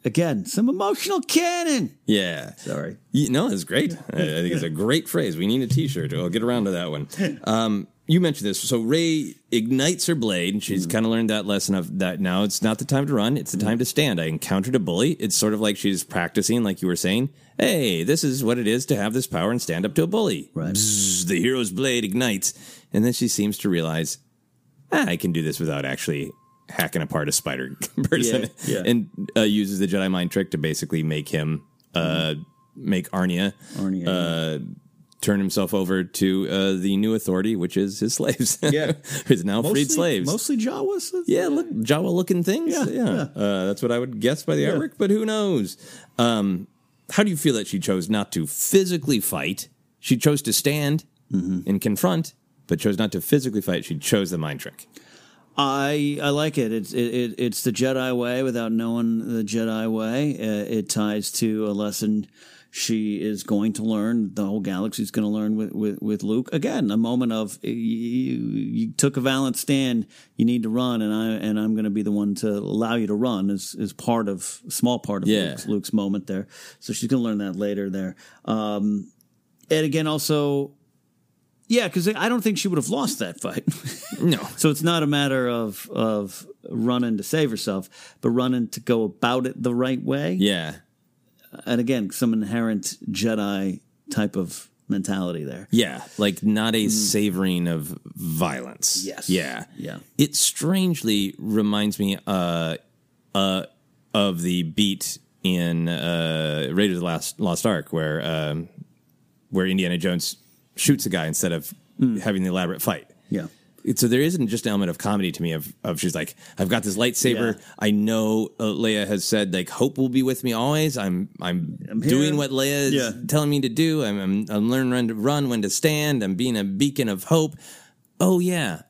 again, some emotional cannon. Yeah. Sorry. You, no, it's great. I, I think it's a great phrase. We need a T-shirt. I'll get around to that one. Um, you mentioned this. So Rey ignites her blade, and she's kind of learned that lesson of that. Now it's not the time to run; it's the time to stand. I encountered a bully. It's sort of like she's practicing, like you were saying. Hey, this is what it is to have this power and stand up to a bully. Right. Bzzz, the hero's blade ignites, and then she seems to realize, ah, I can do this without actually hacking apart a spider person, Yeah, yeah. and uh, uses the Jedi mind trick to basically make him uh, make Arnia, Arnia, uh, turn himself over to uh, the new authority, which is his slaves. Yeah. his now freed slaves. Mostly Jawas. Yeah, look, Jawa looking things. Yeah, Yeah, yeah. Uh, that's what I would guess by the Yeah. artwork, but who knows? Um, how do you feel that she chose not to physically fight? She chose to stand Mm-hmm. and confront, but chose not to physically fight. She chose the mind trick. I I like it. It's it, it, it's the Jedi way without knowing the Jedi way. Uh, it ties to a lesson she is going to learn. The whole galaxy's going to learn with, with with Luke. Again, a moment of you, you took a valiant stand. You need to run, and I and I'm going to be the one to allow you to run. Is is part of small part of Yeah. Luke's, Luke's moment there. So she's going to learn that later there. Um, and again, also. Yeah, because I don't think she would have lost that fight. no. So it's not a matter of of running to save herself, but running to go about it the right way. Yeah. And again, some inherent Jedi type of mentality there. Yeah, like not a savoring of violence. Mm. Yes. Yeah. Yeah. It strangely reminds me uh, uh, of the beat in uh, Raiders of the Last Lost Ark, where um, where Indiana Jones shoots a guy instead of having the elaborate fight. Yeah. So there isn't just an element of comedy to me of, of she's like, I've got this lightsaber. Yeah. I know uh, Leia has said like hope will be with me always. I'm I'm, here. doing what Leia is Yeah. telling me to do. I'm, I'm I'm learning when to run, when to stand. I'm being a beacon of hope. Oh yeah,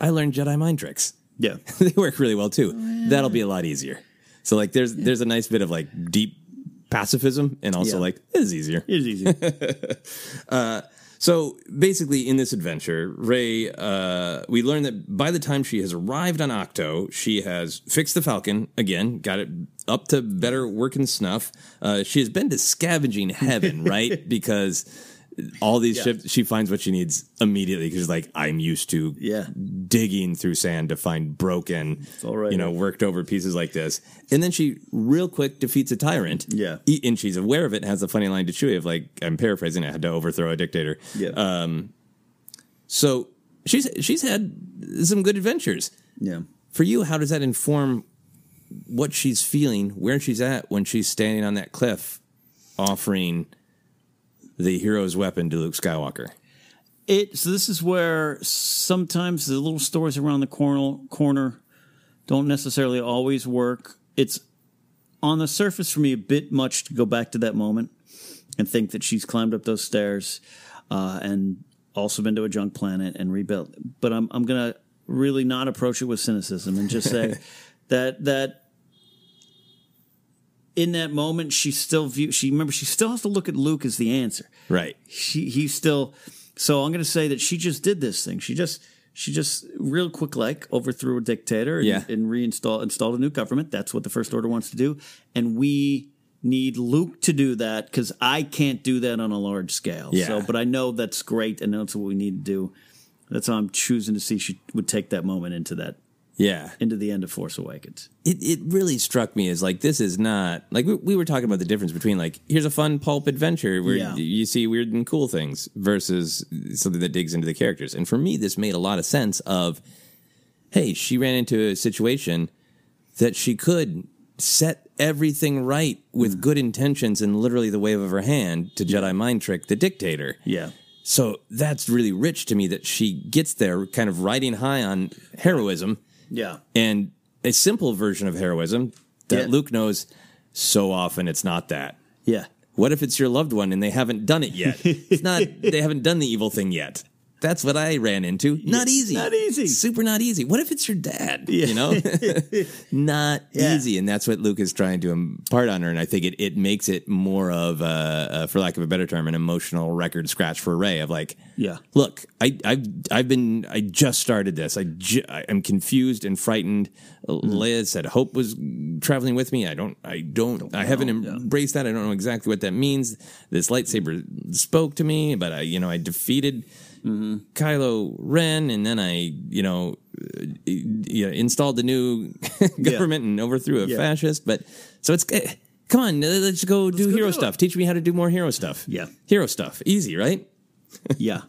I learned Jedi mind tricks. Yeah. they work really well too. That'll be a lot easier. So like there's there's a nice bit of like deep pacifism and also Yeah. like it is easier. It is easy. Uh, so basically, in this adventure, Rey, uh, we learn that by the time she has arrived on Octo, she has fixed the Falcon again, got it up to better working snuff. Uh, she has been to scavenging heaven, right? Because all these Yeah. ships, she finds what she needs immediately. Because like I'm used to Yeah. digging through sand to find broken, right you know, worked over pieces like this. And then she real quick defeats a tyrant. Yeah. And she's aware of it and has a funny line to Chewie of like, I'm paraphrasing, I had to overthrow a dictator. Yeah. Um, so she's she's had some good adventures. Yeah. For you, how does that inform what she's feeling, where she's at when she's standing on that cliff offering the hero's weapon to Luke Skywalker? It so this is where sometimes the little stories around the corner corner don't necessarily always work. It's on the surface for me a bit much to go back to that moment and think that she's climbed up those stairs uh, and also been to a junk planet and rebuilt. But I'm I'm gonna really not approach it with cynicism and just say that that in that moment she still view she remember she still has to look at Luke as the answer. Right. She he's still so I'm gonna say that she just did this thing. She just she just real quick like overthrew a dictator and, Yeah. and reinstalled installed a new government. That's what the first order wants to do. And we need Luke to do that because I can't do that on a large scale. Yeah. So but I know that's great and that's what we need to do. That's how I'm choosing to see she would take that moment into that Yeah. into the end of Force Awakens. It it really struck me as like this is not like we, we were talking about the difference between like here's a fun pulp adventure where Yeah. you see weird and cool things versus something that digs into the characters. And for me, this made a lot of sense. Of hey, she ran into a situation that she could set everything right with mm. good intentions and literally the wave of her hand to Jedi mind trick the dictator. Yeah. So that's really rich to me that she gets there kind of riding high on heroism Yeah. and a simple version of heroism that Yeah. Luke knows so often it's not that. Yeah. What if it's your loved one and they haven't done it yet? it's not they haven't done the evil thing yet. That's what I ran into. Not easy. Not easy. Super not easy. What if it's your dad? Yeah. You know? not Yeah. easy. And that's what Luke is trying to impart on her. And I think it, it makes it more of, a, uh, for lack of a better term, an emotional record scratch for Rey of like, Yeah. look, I, I've, I've been, I just started this. I, ju- I am confused and frightened. Mm-hmm. Leia said Hope was traveling with me. I don't, I don't, I haven't embraced that. I don't know exactly what that means. This lightsaber spoke to me, but I, you know, I defeated Mm-hmm. Kylo Ren and then I, you know, uh, you know, installed the new government and overthrew a Yeah. fascist. But so it's, eh, come on, let's go do go hero do stuff. Teach me how to do more hero stuff. Yeah. Hero stuff. Easy, right? yeah.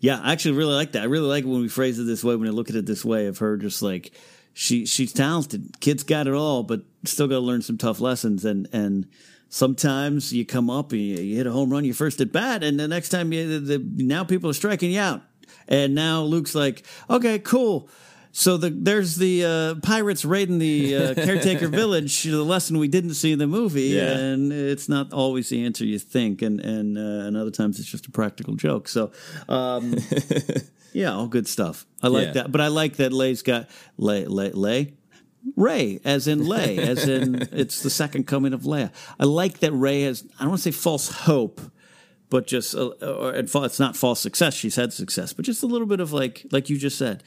Yeah, I actually really like that. I really like it when we phrase it this way, when I look at it this way of her just like she she's talented. Kids got it all, but still gotta learn some tough lessons and and sometimes you come up and you, you hit a home run your first at bat and the next time you the, the, now people are striking you out. And now Luke's like, okay, cool. So the, there's the uh, pirates raiding the uh, caretaker village. The lesson we didn't see in the movie, Yeah. and it's not always the answer you think, and and uh, and other times it's just a practical joke. So, um, yeah, all good stuff. I like Yeah. that, but I like that Lay's got Lay Lay Lay. Rey, as in Lay, as in it's the second coming of Leia. I like that Rey has. I don't want to say false hope, but just uh, or and fa- it's not false success. She's had success, but just a little bit of like, like you just said.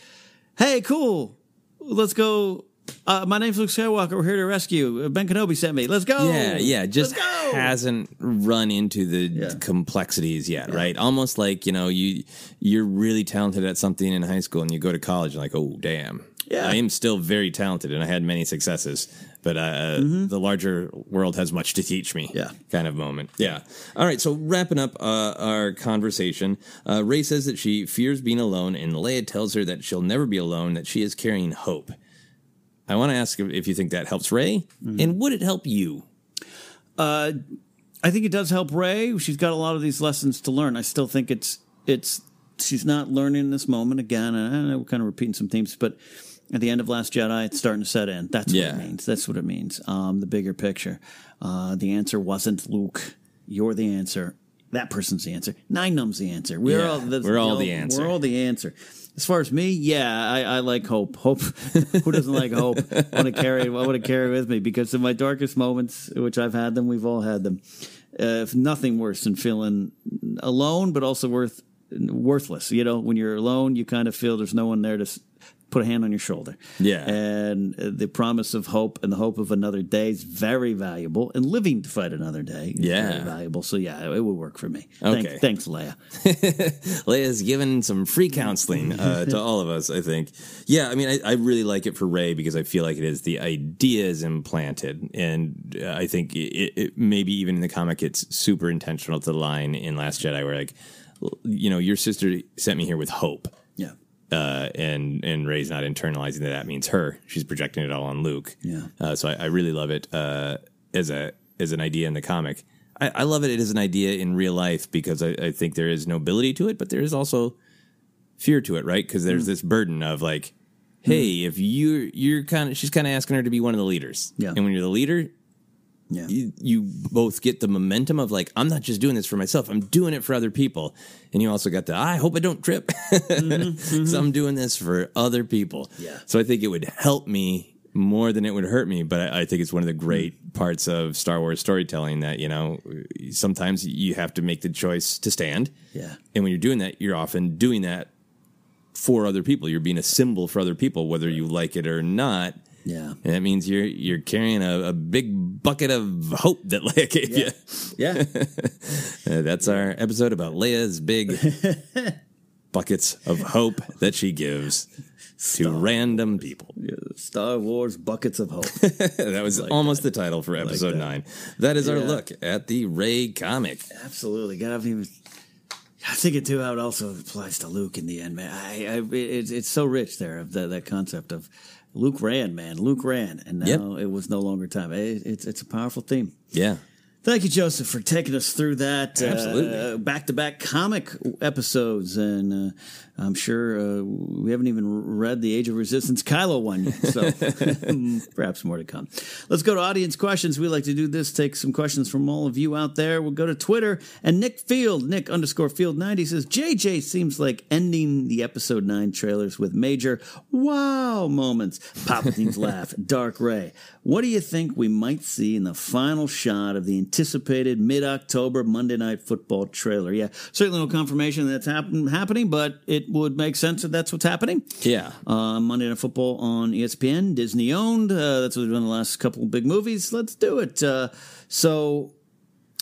Hey, cool. Let's go. Uh, my name's Luke Skywalker. We're here to rescue. Ben Kenobi sent me. Let's go. Yeah, yeah. Just go. hasn't run into the Yeah. complexities yet, right? Almost like you know you you're really talented at something in high school, and you go to college, and like, oh damn, Yeah. I am still very talented, and I had many successes, but uh, the larger world has much to teach me. Mm-hmm. Yeah. kind of moment. Yeah. All right. So wrapping up uh, our conversation, uh, Rey says that she fears being alone, and Leia tells her that she'll never be alone. That she is carrying hope. I want to ask if- you think that helps Rey, Mm-hmm. and would it help you? Uh, I think it does help Rey. She's got a lot of these lessons to learn. I still think it's it's she's not learning in this moment again. And I know we're kind of repeating some themes, but at the end of Last Jedi, it's starting to set in. That's Yeah. what it means. That's what it means. Um, the bigger picture. Uh, the answer wasn't Luke. You're the answer. That person's the answer. Nien Nunb's the answer. We're Yeah, all the, we're all the answer. We're all the answer. As far as me, yeah, I, I like hope. Hope. Who doesn't like hope? I want to carry. I want to carry with me because in my darkest moments, which I've had them, we've all had them. Uh, if nothing worse than feeling alone, but also worth worthless. You know, when you're alone, you kind of feel there's no one there to s- put a hand on your shoulder. Yeah. and the promise of hope and the hope of another day is very valuable, and living to fight another day is Yeah. very valuable. So yeah, it would work for me. Okay. Thanks, thanks Leia. Leia's given some free counseling uh, to all of us, I think. Yeah, I mean, I, I really like it for Rey because I feel like it is the idea is implanted. And uh, I think it, it, maybe even in the comic, it's super intentional to the line in Last Jedi where, like, you know, your sister sent me here with hope. Uh, and and Rey's not internalizing that that means her. She's projecting it all on Luke. Yeah. Uh, so I, I really love it uh, as a as an idea in the comic. I, I love it as an idea in real life because I, I think there is nobility to it, but there is also fear to it, right? Because there's this burden of like, hey, if you you're kind of she's kind of asking her to be one of the leaders. Yeah. And when you're the leader, Yeah. you, you both get the momentum of like I'm not just doing this for myself, I'm doing it for other people. And you also got the I hope I don't trip. Mm-hmm, so I'm mm-hmm. doing this for other people. Yeah. So I think it would help me more than it would hurt me, but I, I think it's one of the great mm. parts of Star Wars storytelling that, you know, sometimes you have to make the choice to stand. Yeah. And when you're doing that, you're often doing that for other people. You're being a symbol for other people, whether you like it or not. Yeah. And that means you're you're carrying a, a big bucket of hope that Leia gave Yeah. Yeah. you. Uh, that's our episode about Leia's big buckets of hope that she gives to random people. Star Wars Buckets of Hope. that was almost the title for episode that. nine. That is our look at the Rey comic. Absolutely. God, even. I think it too how it also applies to Luke in the end, man. I, I it's it's so rich there of the, that concept of Luke ran, man. Luke ran, and now Yep. it was no longer time. It, it's it's a powerful theme. Yeah. Thank you, Joseph, for taking us through that. Absolutely. Back to back comic episodes. And uh, I'm sure uh, we haven't even read the Age of Resistance Kylo one yet. So perhaps more to come. Let's go to audience questions. We like to do this, take some questions from all of you out there. We'll go to Twitter. And Nick Field, Nick underscore Field 90 says JJ seems like ending the episode 9 trailers with major wow moments. Palpatine's laugh, Dark Rey. What do you think we might see in the final shot of the anticipated mid October Monday Night Football trailer? Yeah, certainly no confirmation that's happen- happening, but it would make sense that that's what's happening. Yeah. Uh, Monday Night Football on ESPN, Disney owned. Uh, that's what we've done the last couple of big movies. Let's do it. Uh, so.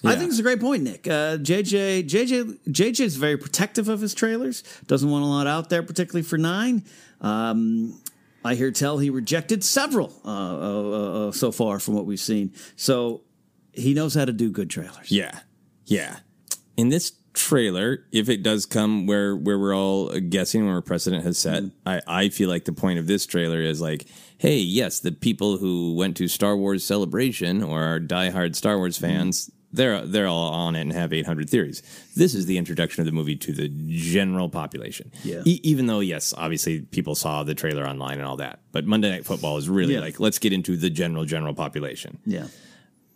I think it's a great point, Nick. Uh, JJ, JJ, JJ is very protective of his trailers. Doesn't want a lot out there, particularly for nine. Um, I hear tell he rejected several uh, uh, uh, so far from what we've seen. So he knows how to do good trailers. Yeah. Yeah. In this trailer, if it does come where where we're all guessing where precedent has set, mm-hmm. I, I feel like the point of this trailer is like, hey, yes, the people who went to Star Wars Celebration or are diehard Star Wars mm-hmm. fans, they're they're all on it and have 800 theories. This is the introduction of the movie to the general population. Yeah. E- even though, yes, obviously people saw the trailer online and all that, but Monday Night Football is really Yeah. like, let's get into the general general population. Yeah.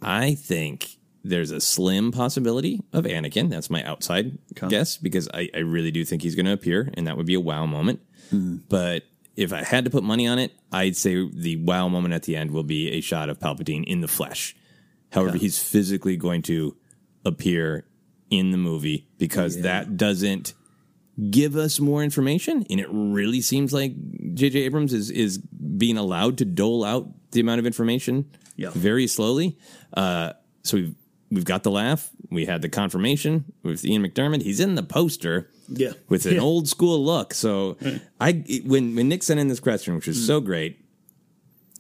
I think there's a slim possibility of Anakin. That's my outside guess because I, I really do think he's going to appear, and that would be a wow moment. But if I had to put money on it, I'd say the wow moment at the end will be a shot of Palpatine in the flesh. However, he's physically going to appear in the movie because that doesn't give us more information. And it really seems like J.J. Abrams is, is being allowed to dole out the amount of information Yeah. very slowly. Uh, so we've, we've got the laugh. We had the confirmation with Ian McDiarmid. He's in the poster Yeah. with an Yeah. old school look. So I when when Nick sent in this question, which was mm. so great,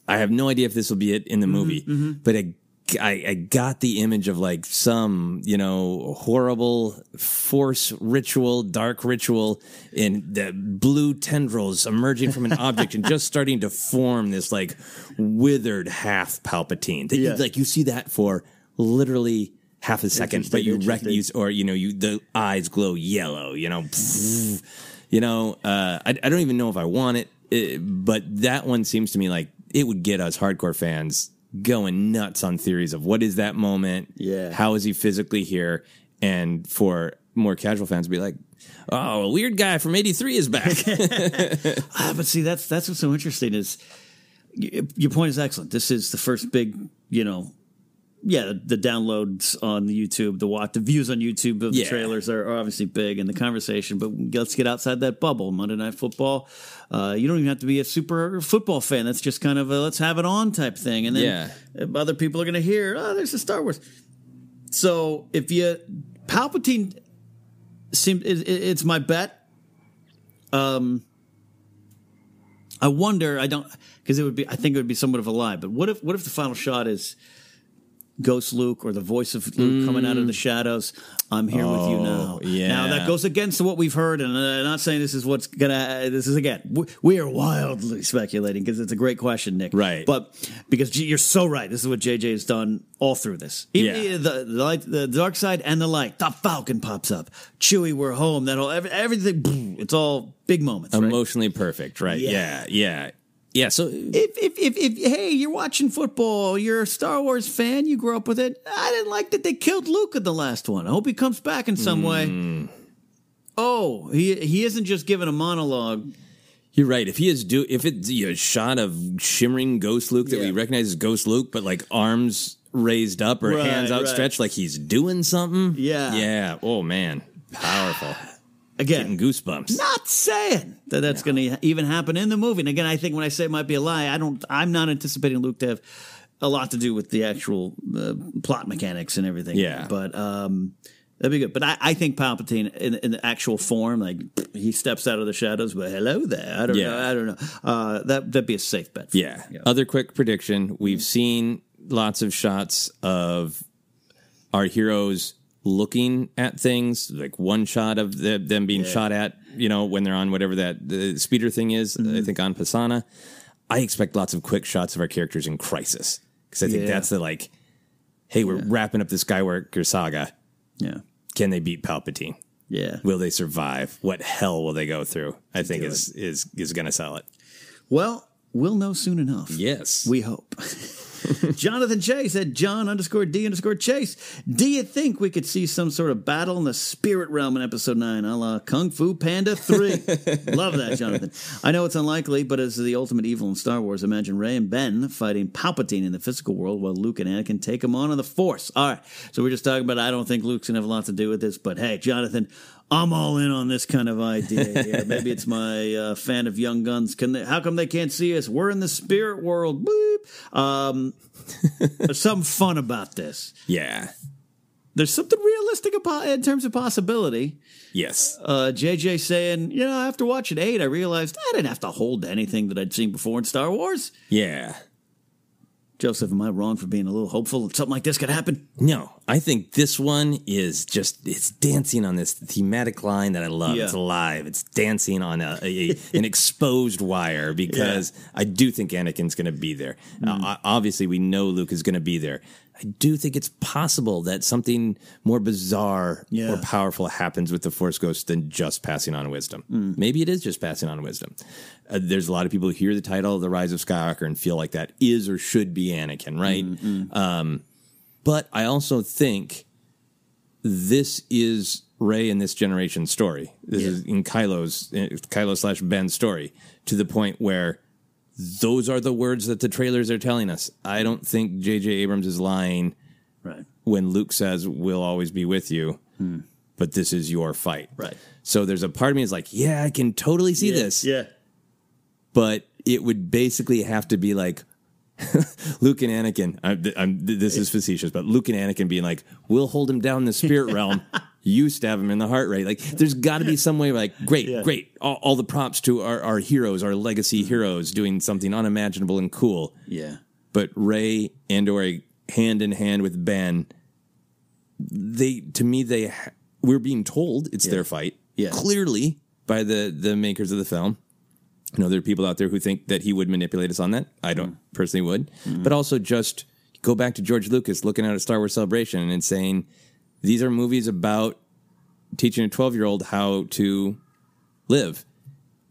I have no idea if this will be it in the mm-hmm, movie, mm-hmm. but I, I I got the image of like some you know horrible force ritual, dark ritual, and the blue tendrils emerging from an object and just starting to form this like withered half Palpatine. That you, Yeah. like you see that for literally half a second, but you rec- interesting. you or you know you the eyes glow yellow. You know, you know. Uh, I I don't even know if I want it, uh, but that one seems to me like it would get us hardcore fans going nuts on theories of what is that moment? Yeah. how is he physically here? And for more casual fans, be like, oh, a weird guy from '83 is back. Ah, but see, that's that's what's so interesting is your point is excellent. This is the first big, you know, yeah, the downloads on the YouTube, the watch, the views on YouTube of the Yeah. trailers are, are obviously big in the conversation. But let's get outside that bubble. Monday Night Football. Uh, you don't even have to be a super football fan. That's just kind of a let's have it on type thing. And then Yeah. other people are going to hear, oh, there's a Star Wars. So if you Palpatine seems it, it- it's my bet. Um, I wonder. I don't because it would be. I think it would be somewhat of a lie. But what if what if the final shot is Ghost Luke or the voice of Luke coming out of the shadows. I'm here with you now. Oh, yeah. Now that goes against what we've heard, and uh, I'm not saying this is what's gonna. This is again, we, we are wildly speculating because it's a great question, Nick. Right. But because G- you're so right, this is what JJ has done all through this. Even Yeah. the, the light, the dark side, and the light. The Falcon pops up. Chewie, we're home. That whole every, everything. It's all big moments. right? Emotionally perfect, right? Yeah. Yeah, yeah, yeah. So if, if, if, if, hey, you're watching football, you're a Star Wars fan, you grew up with it. I didn't like that they killed Luke in the last one. I hope he comes back in some way. Hmm. Oh, he he isn't just giving a monologue. You're right. If he is do, if it's a shot of shimmering Ghost Luke that we recognize as Ghost Luke, but like arms raised up or Right, hands right. outstretched, like he's doing something. Yeah. yeah. Oh man, powerful. Again, Getting goosebumps. Not saying that that's going to even happen in the movie. And again, I think when I say it might be a lie, I don't. I'm not anticipating Luke to have a lot to do with the actual uh, plot mechanics and everything. Yeah. but um, that'd be good. But I, I think Palpatine in, in the actual form, like he steps out of the shadows, but hello there. I don't Yeah. know. I don't know. Uh, that that'd be a safe bet. for Yeah. me. Other quick prediction: We've seen lots of shots of our heroes looking at things, like one shot of the, them being Yeah. shot at. You know, when they're on whatever that the speeder thing is. Mm-hmm. I think on Pasaana. I expect lots of quick shots of our characters in Crisis because I think Yeah. that's the like, hey, we're wrapping up the Skywalker saga. Yeah. Can they beat Palpatine? Yeah. Will they survive? What hell will they go through? I think Do is is is going to sell it. Well, we'll know soon enough. Yes. We hope. Jonathan Chase said, John underscore D underscore Chase. Do you think we could see some sort of battle in the spirit realm in episode 9, a la Kung Fu Panda 3? Love that, Jonathan. I know it's unlikely, but as the ultimate evil in Star Wars, imagine Rey and Ben fighting Palpatine in the physical world while Luke and Anakin take him on in the Force. All right. So we're just talking about, I don't think Luke's going to have a lot to do with this, but hey, Jonathan, I'm all in on this kind of idea. here. Maybe it's my uh, fan of Young Guns. Can they, how come they can't see us? We're in the spirit world. Boop. Um, there's something fun about this. Yeah. There's something realistic about in terms of possibility. Yes. Uh, JJ saying, you know, after watching eight, I realized I didn't have to hold to anything that I'd seen before in Star Wars. Yeah. Joseph, am I wrong for being a little hopeful that something like this could happen? No, I think this one is just it's dancing on this thematic line that I love. Yeah. It's alive. It's dancing on a, a- an exposed wire because I do think Anakin's going to be there. Mm. Uh, obviously, we know Luke is going to be there. I do think it's possible that something more bizarre Yeah. or powerful happens with the Force Ghost than just passing on wisdom. Mm. Maybe it is just passing on wisdom. Uh, there's a lot of people who hear the title, The Rise of Skywalker, and feel like that is or should be Anakin, right? Mm, Um, but I also think this is Rey in this generation's story. This is in Kylo's Kylo slash Ben's story to the point where those are the words that the trailers are telling us. I don't think J.J. Abrams is lying Right. when Luke says, "We'll always be with you," hmm. but this is your fight. Right. So there's a part of me is like, "Yeah, I can totally see this." Yeah. but it would basically have to be like Luke and Anakin. I'm, I'm, this is facetious, but Luke and Anakin being like, "We'll hold him down in the spirit realm. You stab him in the heart rate." Like, there's got to be some way. Like, great, Yeah. great. All, all the props to our, our heroes, our legacy heroes, doing something unimaginable and cool. Yeah. But Rey and or hand in hand with Ben, they to me they we're being told it's their fight. Yeah. clearly by the the makers of the film. I know there are people out there who think that he would manipulate us on that. I don't Mm. personally would, Mm-hmm. but also just go back to George Lucas looking at a Star Wars Celebration and saying these are movies about teaching a twelve year old how to live,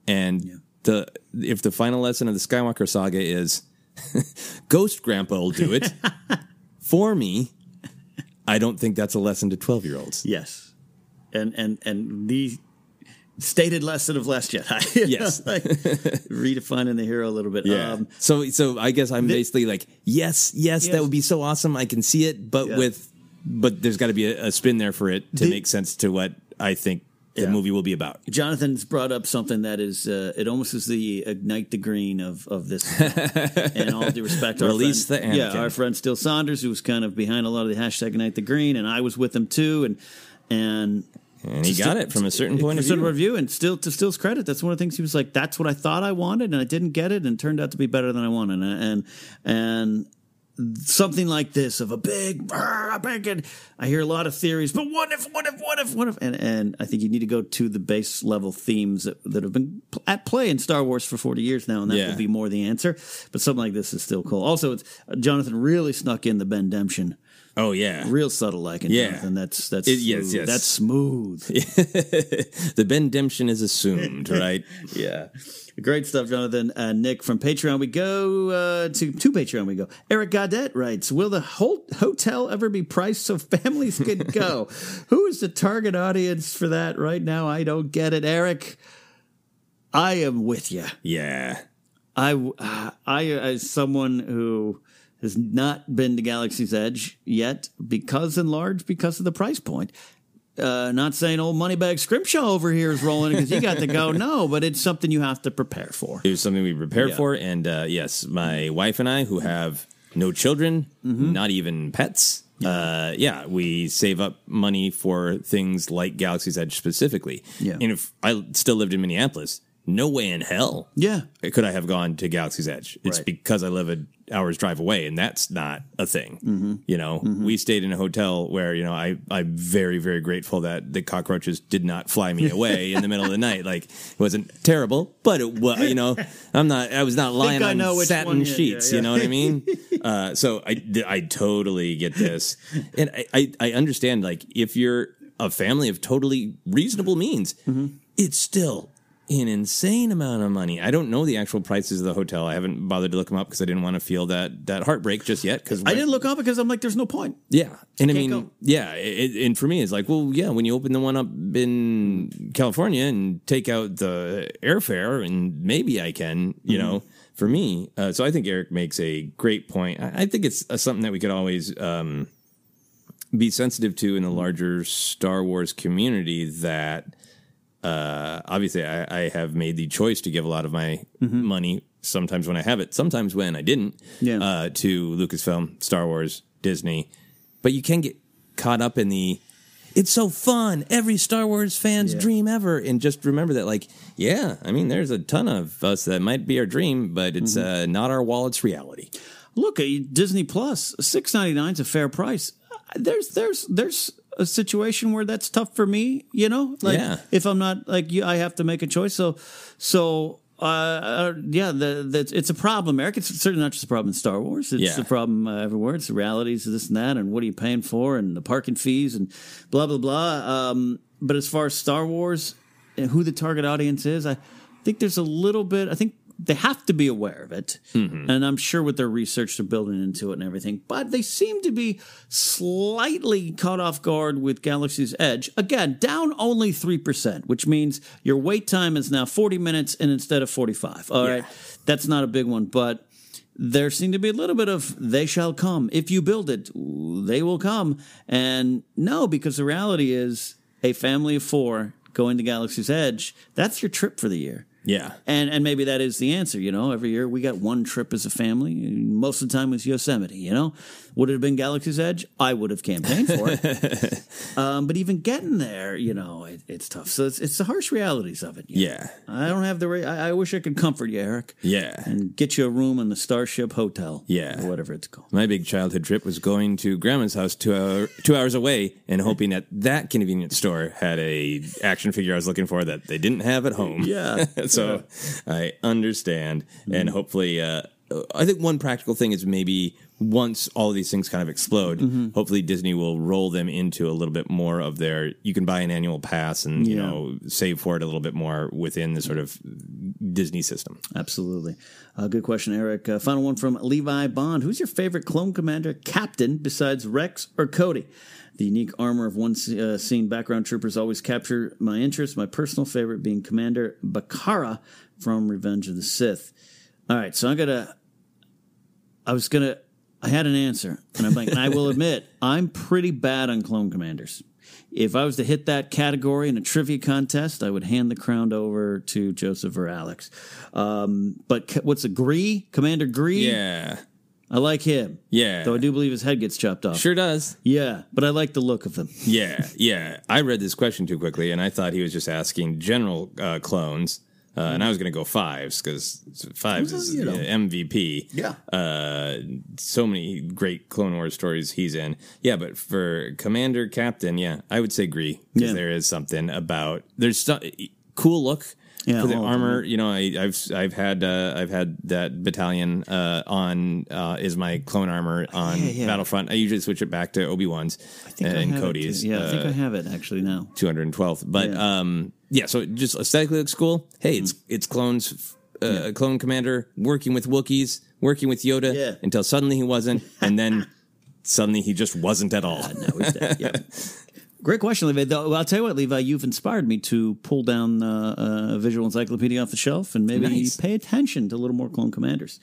and the if the final lesson of the Skywalker saga is Ghost Grandpa will do it for me. I don't think that's a lesson to twelve year olds. Yes. And and and the stated lesson of Last Jedi. Yes. like, redefining the hero a little bit. Yeah. Um, so so I guess I'm basically like, yes, yes, Yes. that would be so awesome. I can see it, but Yeah. with but there's got to be a, a spin there for it to The- make sense to what I think the Yeah. movie will be about. Jonathan's brought up something that is uh, it almost is the ignite the green of of this. and all due respect, our Release friend, the yeah, our friend Steele Saunders, who was kind of behind a lot of the hashtag ignite the green, and I was with him too, and and. And he got Steele- it from a certain point of from a certain view. point and still to Steele's credit, that's one of the things he was like. That's what I thought I wanted, and I didn't get it, and it turned out to be better than I wanted. And and, and something like this of a big, a big, and I hear a lot of theories. But what if? What if? What if? What if? And and I think you need to go to the base level themes that, that have been at play in Star Wars for forty years now, and that Yeah. would be more the answer. But something like this is still cool. Also, it's Jonathan really snuck in the Bendemption. Oh yeah, real subtle like it. Yeah. Jonathan. That's that's It- yes, smooth. yes. That's smooth. the Bendemption is assumed, right? yeah. Great stuff, Jonathan. Uh, Nick from Patreon. We go uh, to to Patreon. We go. Eric Godet writes: Will the whole hotel ever be priced so families can go? Who is the target audience for that right now? I don't get it, Eric. I am with you. Yeah. I uh, I as someone who has not been to Galaxy's Edge yet, because in large because of the price point. Uh, not saying old Moneybag Scrimshaw over here is rolling because he got to go. No, but it's something you have to prepare for. It was something we prepared Yeah. for, and uh, yes, my wife and I, who have no children, Mm-hmm. not even pets, uh, yeah, we save up money for things like Galaxy's Edge specifically. Yeah. and if I still lived in Minneapolis, no way in hell, yeah, could I have gone to Galaxy's Edge. It's Right. because I live an hour's drive away, and that's not a thing. Mm-hmm. You know, we stayed in a hotel where you know I I'm very very grateful that the cockroaches did not fly me away in the middle of the night. Like it wasn't terrible, but it was you know I'm not I was not lying on satin one, yeah, sheets. yeah, You know what I mean? uh, so I I totally get this, and I, I I understand like if you're a family of totally reasonable means, Mm-hmm. it's still an insane amount of money. I don't know the actual prices of the hotel. I haven't bothered to look them up because I didn't want to feel that that heartbreak just yet. Because I didn't look up because I'm like, there's no point. Yeah, and I mean, go. yeah, it, and for me, it's like, well, yeah, when you open the one up in California and take out the airfare, and maybe I can, you Mm-hmm. know, for me. Uh, so I think Eric makes a great point. I, I think it's uh, something that we could always um, be sensitive to in the larger Star Wars community. That uh, obviously, I, I have made the choice to give a lot of my money. Sometimes when I have it, sometimes when I didn't, Yeah. uh, to Lucasfilm, Star Wars, Disney. But you can get caught up in the it's so fun, every Star Wars fan's Yeah. dream ever. And just remember that, like, yeah, I mean, there's a ton of us that might be our dream, but it's Mm-hmm. uh, not our wallet's reality. Look, uh, Disney Plus, six ninety nine is a fair price. Uh, There's there's there's a situation where that's tough for me. You know, like Yeah. if I'm not like you, I have to make a choice. So so. Uh, uh, yeah, the, the, it's a problem, Eric. It's certainly not just a problem in Star Wars. It's Yeah. a problem uh, everywhere. It's the realities of this and that, and what are you paying for, and the parking fees, and blah blah blah. Um, but as far as Star Wars and who the target audience is, I think there's a little bit. I think they have to be aware of it, mm-hmm. and I'm sure with their research they're building into it and everything. But they seem to be slightly caught off guard with Galaxy's Edge. Again, down only three percent, which means your wait time is now 40 minutes and instead of 45. All right, that's not a big one, but there seemed to be a little bit of they shall come. If you build it they will come. And no because the reality is a family of four going to galaxy's edge that's your trip for the year Yeah. and and maybe that is the answer you know every year we got one trip as a family most of the time it's yosemite you know would it have been galaxy's edge i would have campaigned for it um, but even getting there you know it, it's tough so it's, it's the harsh realities of it you know? Yeah. i don't have the ra- I, I wish i could comfort you eric Yeah. and get you a room in the Starship Hotel. Yeah. Whatever it's called. My big childhood trip was going to grandma's house two, hour, two hours away and hoping that that convenience store had a action figure I was looking for that they didn't have at home. Yeah. so I understand. And hopefully, uh, I think one practical thing is maybe once all these things kind of explode, hopefully Disney will roll them into a little bit more of their. You can buy an annual pass and you Yeah. know save for it a little bit more within the sort of Disney system. Absolutely. Uh, good question, Eric. Uh, final one from Levi Bond. Who's your favorite Clone Commander captain besides Rex or Cody? The unique armor of one uh, scene background troopers always capture my interest. My personal favorite being Commander Bacara from Revenge of the Sith. All right, so I'm gonna. I was gonna. I had an answer, and I'm like, and I will admit, I'm pretty bad on clone commanders. If I was to hit that category in a trivia contest, I would hand the crown over to Joseph or Alex. Um, but what's a Gree? Commander Gree? Yeah. I like him. Yeah. Though I do believe his head gets chopped off. Sure does. Yeah, but I like the look of them. Yeah, yeah. I read this question too quickly, and I thought he was just asking general uh, clones. Uh, and I was going to go fives because fives Well, is you know. MVP. Yeah. Uh, so many great Clone Wars stories he's in. Yeah, but for Commander Captain, yeah, I would say Gree because Yeah. there is something about there's so, cool look. Yeah, for the all of them, armor, you know, I, I've I've had uh, I've had that battalion uh, on uh, is my clone armor on Yeah, yeah. Battlefront. I usually switch it back to Obi Wan's and Cody's. Yeah, I think uh, I have it actually now. 212th. But Yeah. um, yeah, so it just aesthetically looks cool. Hey, it's it's clones, uh, clone commander working with Wookiees, working with Yoda until suddenly he wasn't, and then suddenly he just wasn't at all. No, he's dead. Yeah. Great question, Levi. Though, well, I'll tell you what, Levi, you've inspired me to pull down uh, a visual encyclopedia off the shelf and maybe Nice. pay attention to a little more Clone Commanders.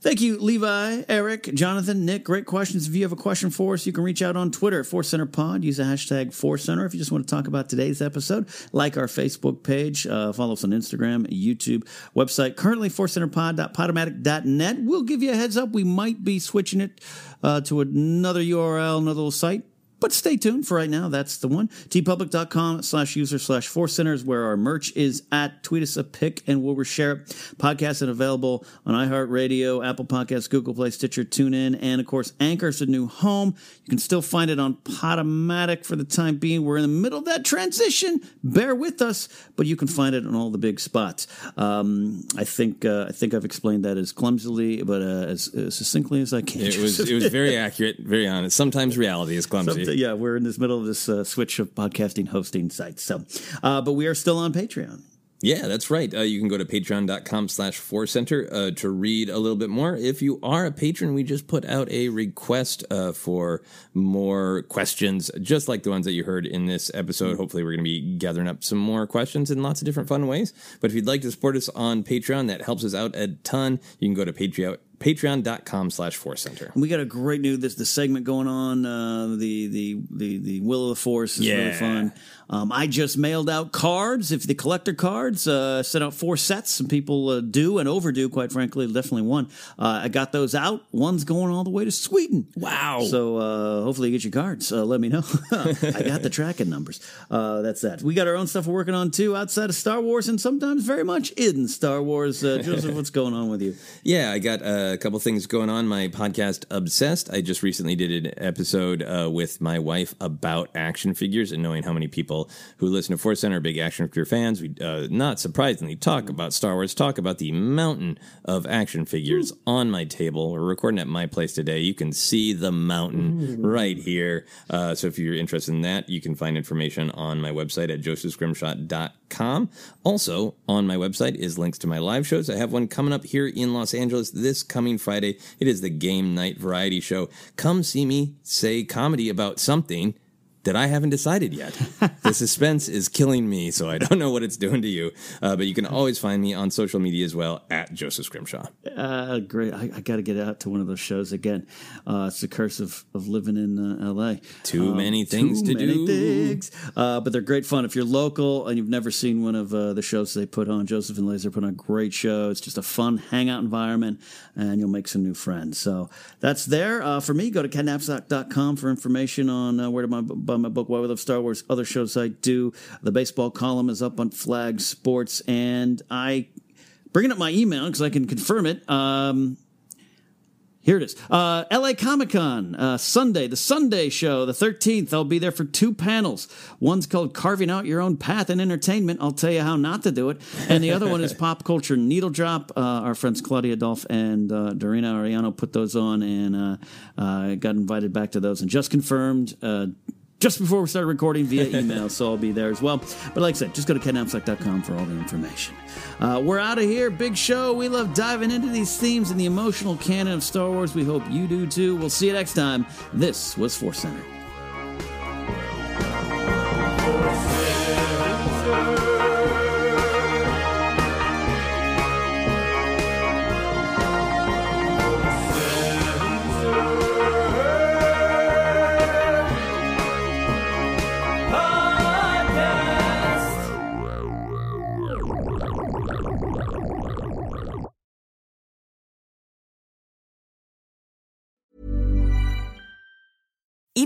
Thank you, Levi, Eric, Jonathan, Nick. Great questions. If you have a question for us, you can reach out on Twitter Force Center Pod. Use the hashtag Force Center if you just want to talk about today's episode. Like our Facebook page. Uh, follow us on Instagram, YouTube, website. Currently, ForceCenterPod.podomatic.net. We'll give you a heads up. We might be switching it uh, to another URL, another little site. But stay tuned for right now. That's the one. teepublic.com slash user slash four centers where our merch is at. Tweet us a pic and we'll reshare it. Podcast is available on iHeartRadio, Apple Podcasts, Google Play, Stitcher, TuneIn, and of course, Anchor's a new home. You can still find it on Podomatic for the time being. We're in the middle of that transition. Bear with us, but you can find it on all the big spots. Um, I think uh, I think I've explained that as clumsily, but uh, as, as succinctly as I can. It was it was very accurate, very honest. Sometimes reality is clumsy. Yeah, we're in this middle of this uh, switch of podcasting hosting sites. So, uh, but we are still on Patreon. Yeah, that's right. Uh, you can go to patreon.com slash force center uh, to read a little bit more. If you are a patron, we just put out a request uh, for more questions, just like the ones that you heard in this episode. Hopefully, we're going to be gathering up some more questions in lots of different fun ways. But if you'd like to support us on Patreon, that helps us out a ton. You can go to Patreon. Patreon.com slash Force Center. We got a great new this the segment going on. Uh, the the the the Will of the Force is really fun. Um, I just mailed out cards. If the collector cards, uh, sent out four sets. Some people uh, do and overdue, quite frankly. Definitely one. Uh, I got those out. One's going all the way to Sweden. Wow. So uh, hopefully you get your cards. Uh, let me know. I got the tracking numbers. Uh, that's that. We got our own stuff we're working on too, outside of Star Wars, and sometimes very much in Star Wars. Uh, Joseph, what's going on with you? Yeah, I got a couple things going on. My podcast, Obsessed. I just recently did an episode uh, with my wife about action figures and knowing how many people who listen to Force Center are big action figure fans. We, uh, not surprisingly, talk about Star Wars, talk about the mountain of action figures on my table. We're recording at my place today. You can see the mountain right here. Uh, so if you're interested in that, you can find information on my website at josephscrimshaw.com. Also, on my website is links to my live shows. I have one coming up here in Los Angeles this coming Friday. It is the Game Night Variety Show. Come see me say comedy about something that I haven't decided yet. the suspense is killing me, so I don't know what it's doing to you. Uh, but you can always find me on social media as well at Joseph Scrimshaw. Uh, great. I, I got to get out to one of those shows again. Uh, it's the curse of, of living in uh, LA. Too Um, many things too to many do. things. Uh, but they're great fun. If you're local and you've never seen one of uh, the shows they put on, Joseph and Laser put on a great show. It's just a fun hangout environment, and you'll make some new friends. So that's there. Uh, for me, go to kennapzok.com for information on uh, where to buy, buy my book, Why We Love Star Wars, other shows I do. The baseball column is up on Flag Sports, and I bringing up my email because I can confirm it. Um, here it is. Uh, LA Comic Con, uh, Sunday, the Sunday show, the 13th. I'll be there for two panels. One's called Carving Out Your Own Path in Entertainment. I'll tell you how not to do it. And the other one is Pop Culture Needle Drop. Uh, our friends Claudia Dolph and uh, Dorina Ariano put those on and uh, uh, got invited back to those and just confirmed. Just before we started recording via email, so I'll be there as well. But like I said, just go to kennapzok.com for all the information. Uh, we're out of here. Big show. We love diving into these themes and the emotional canon of Star Wars. We hope you do too. We'll see you next time. This was Force Center.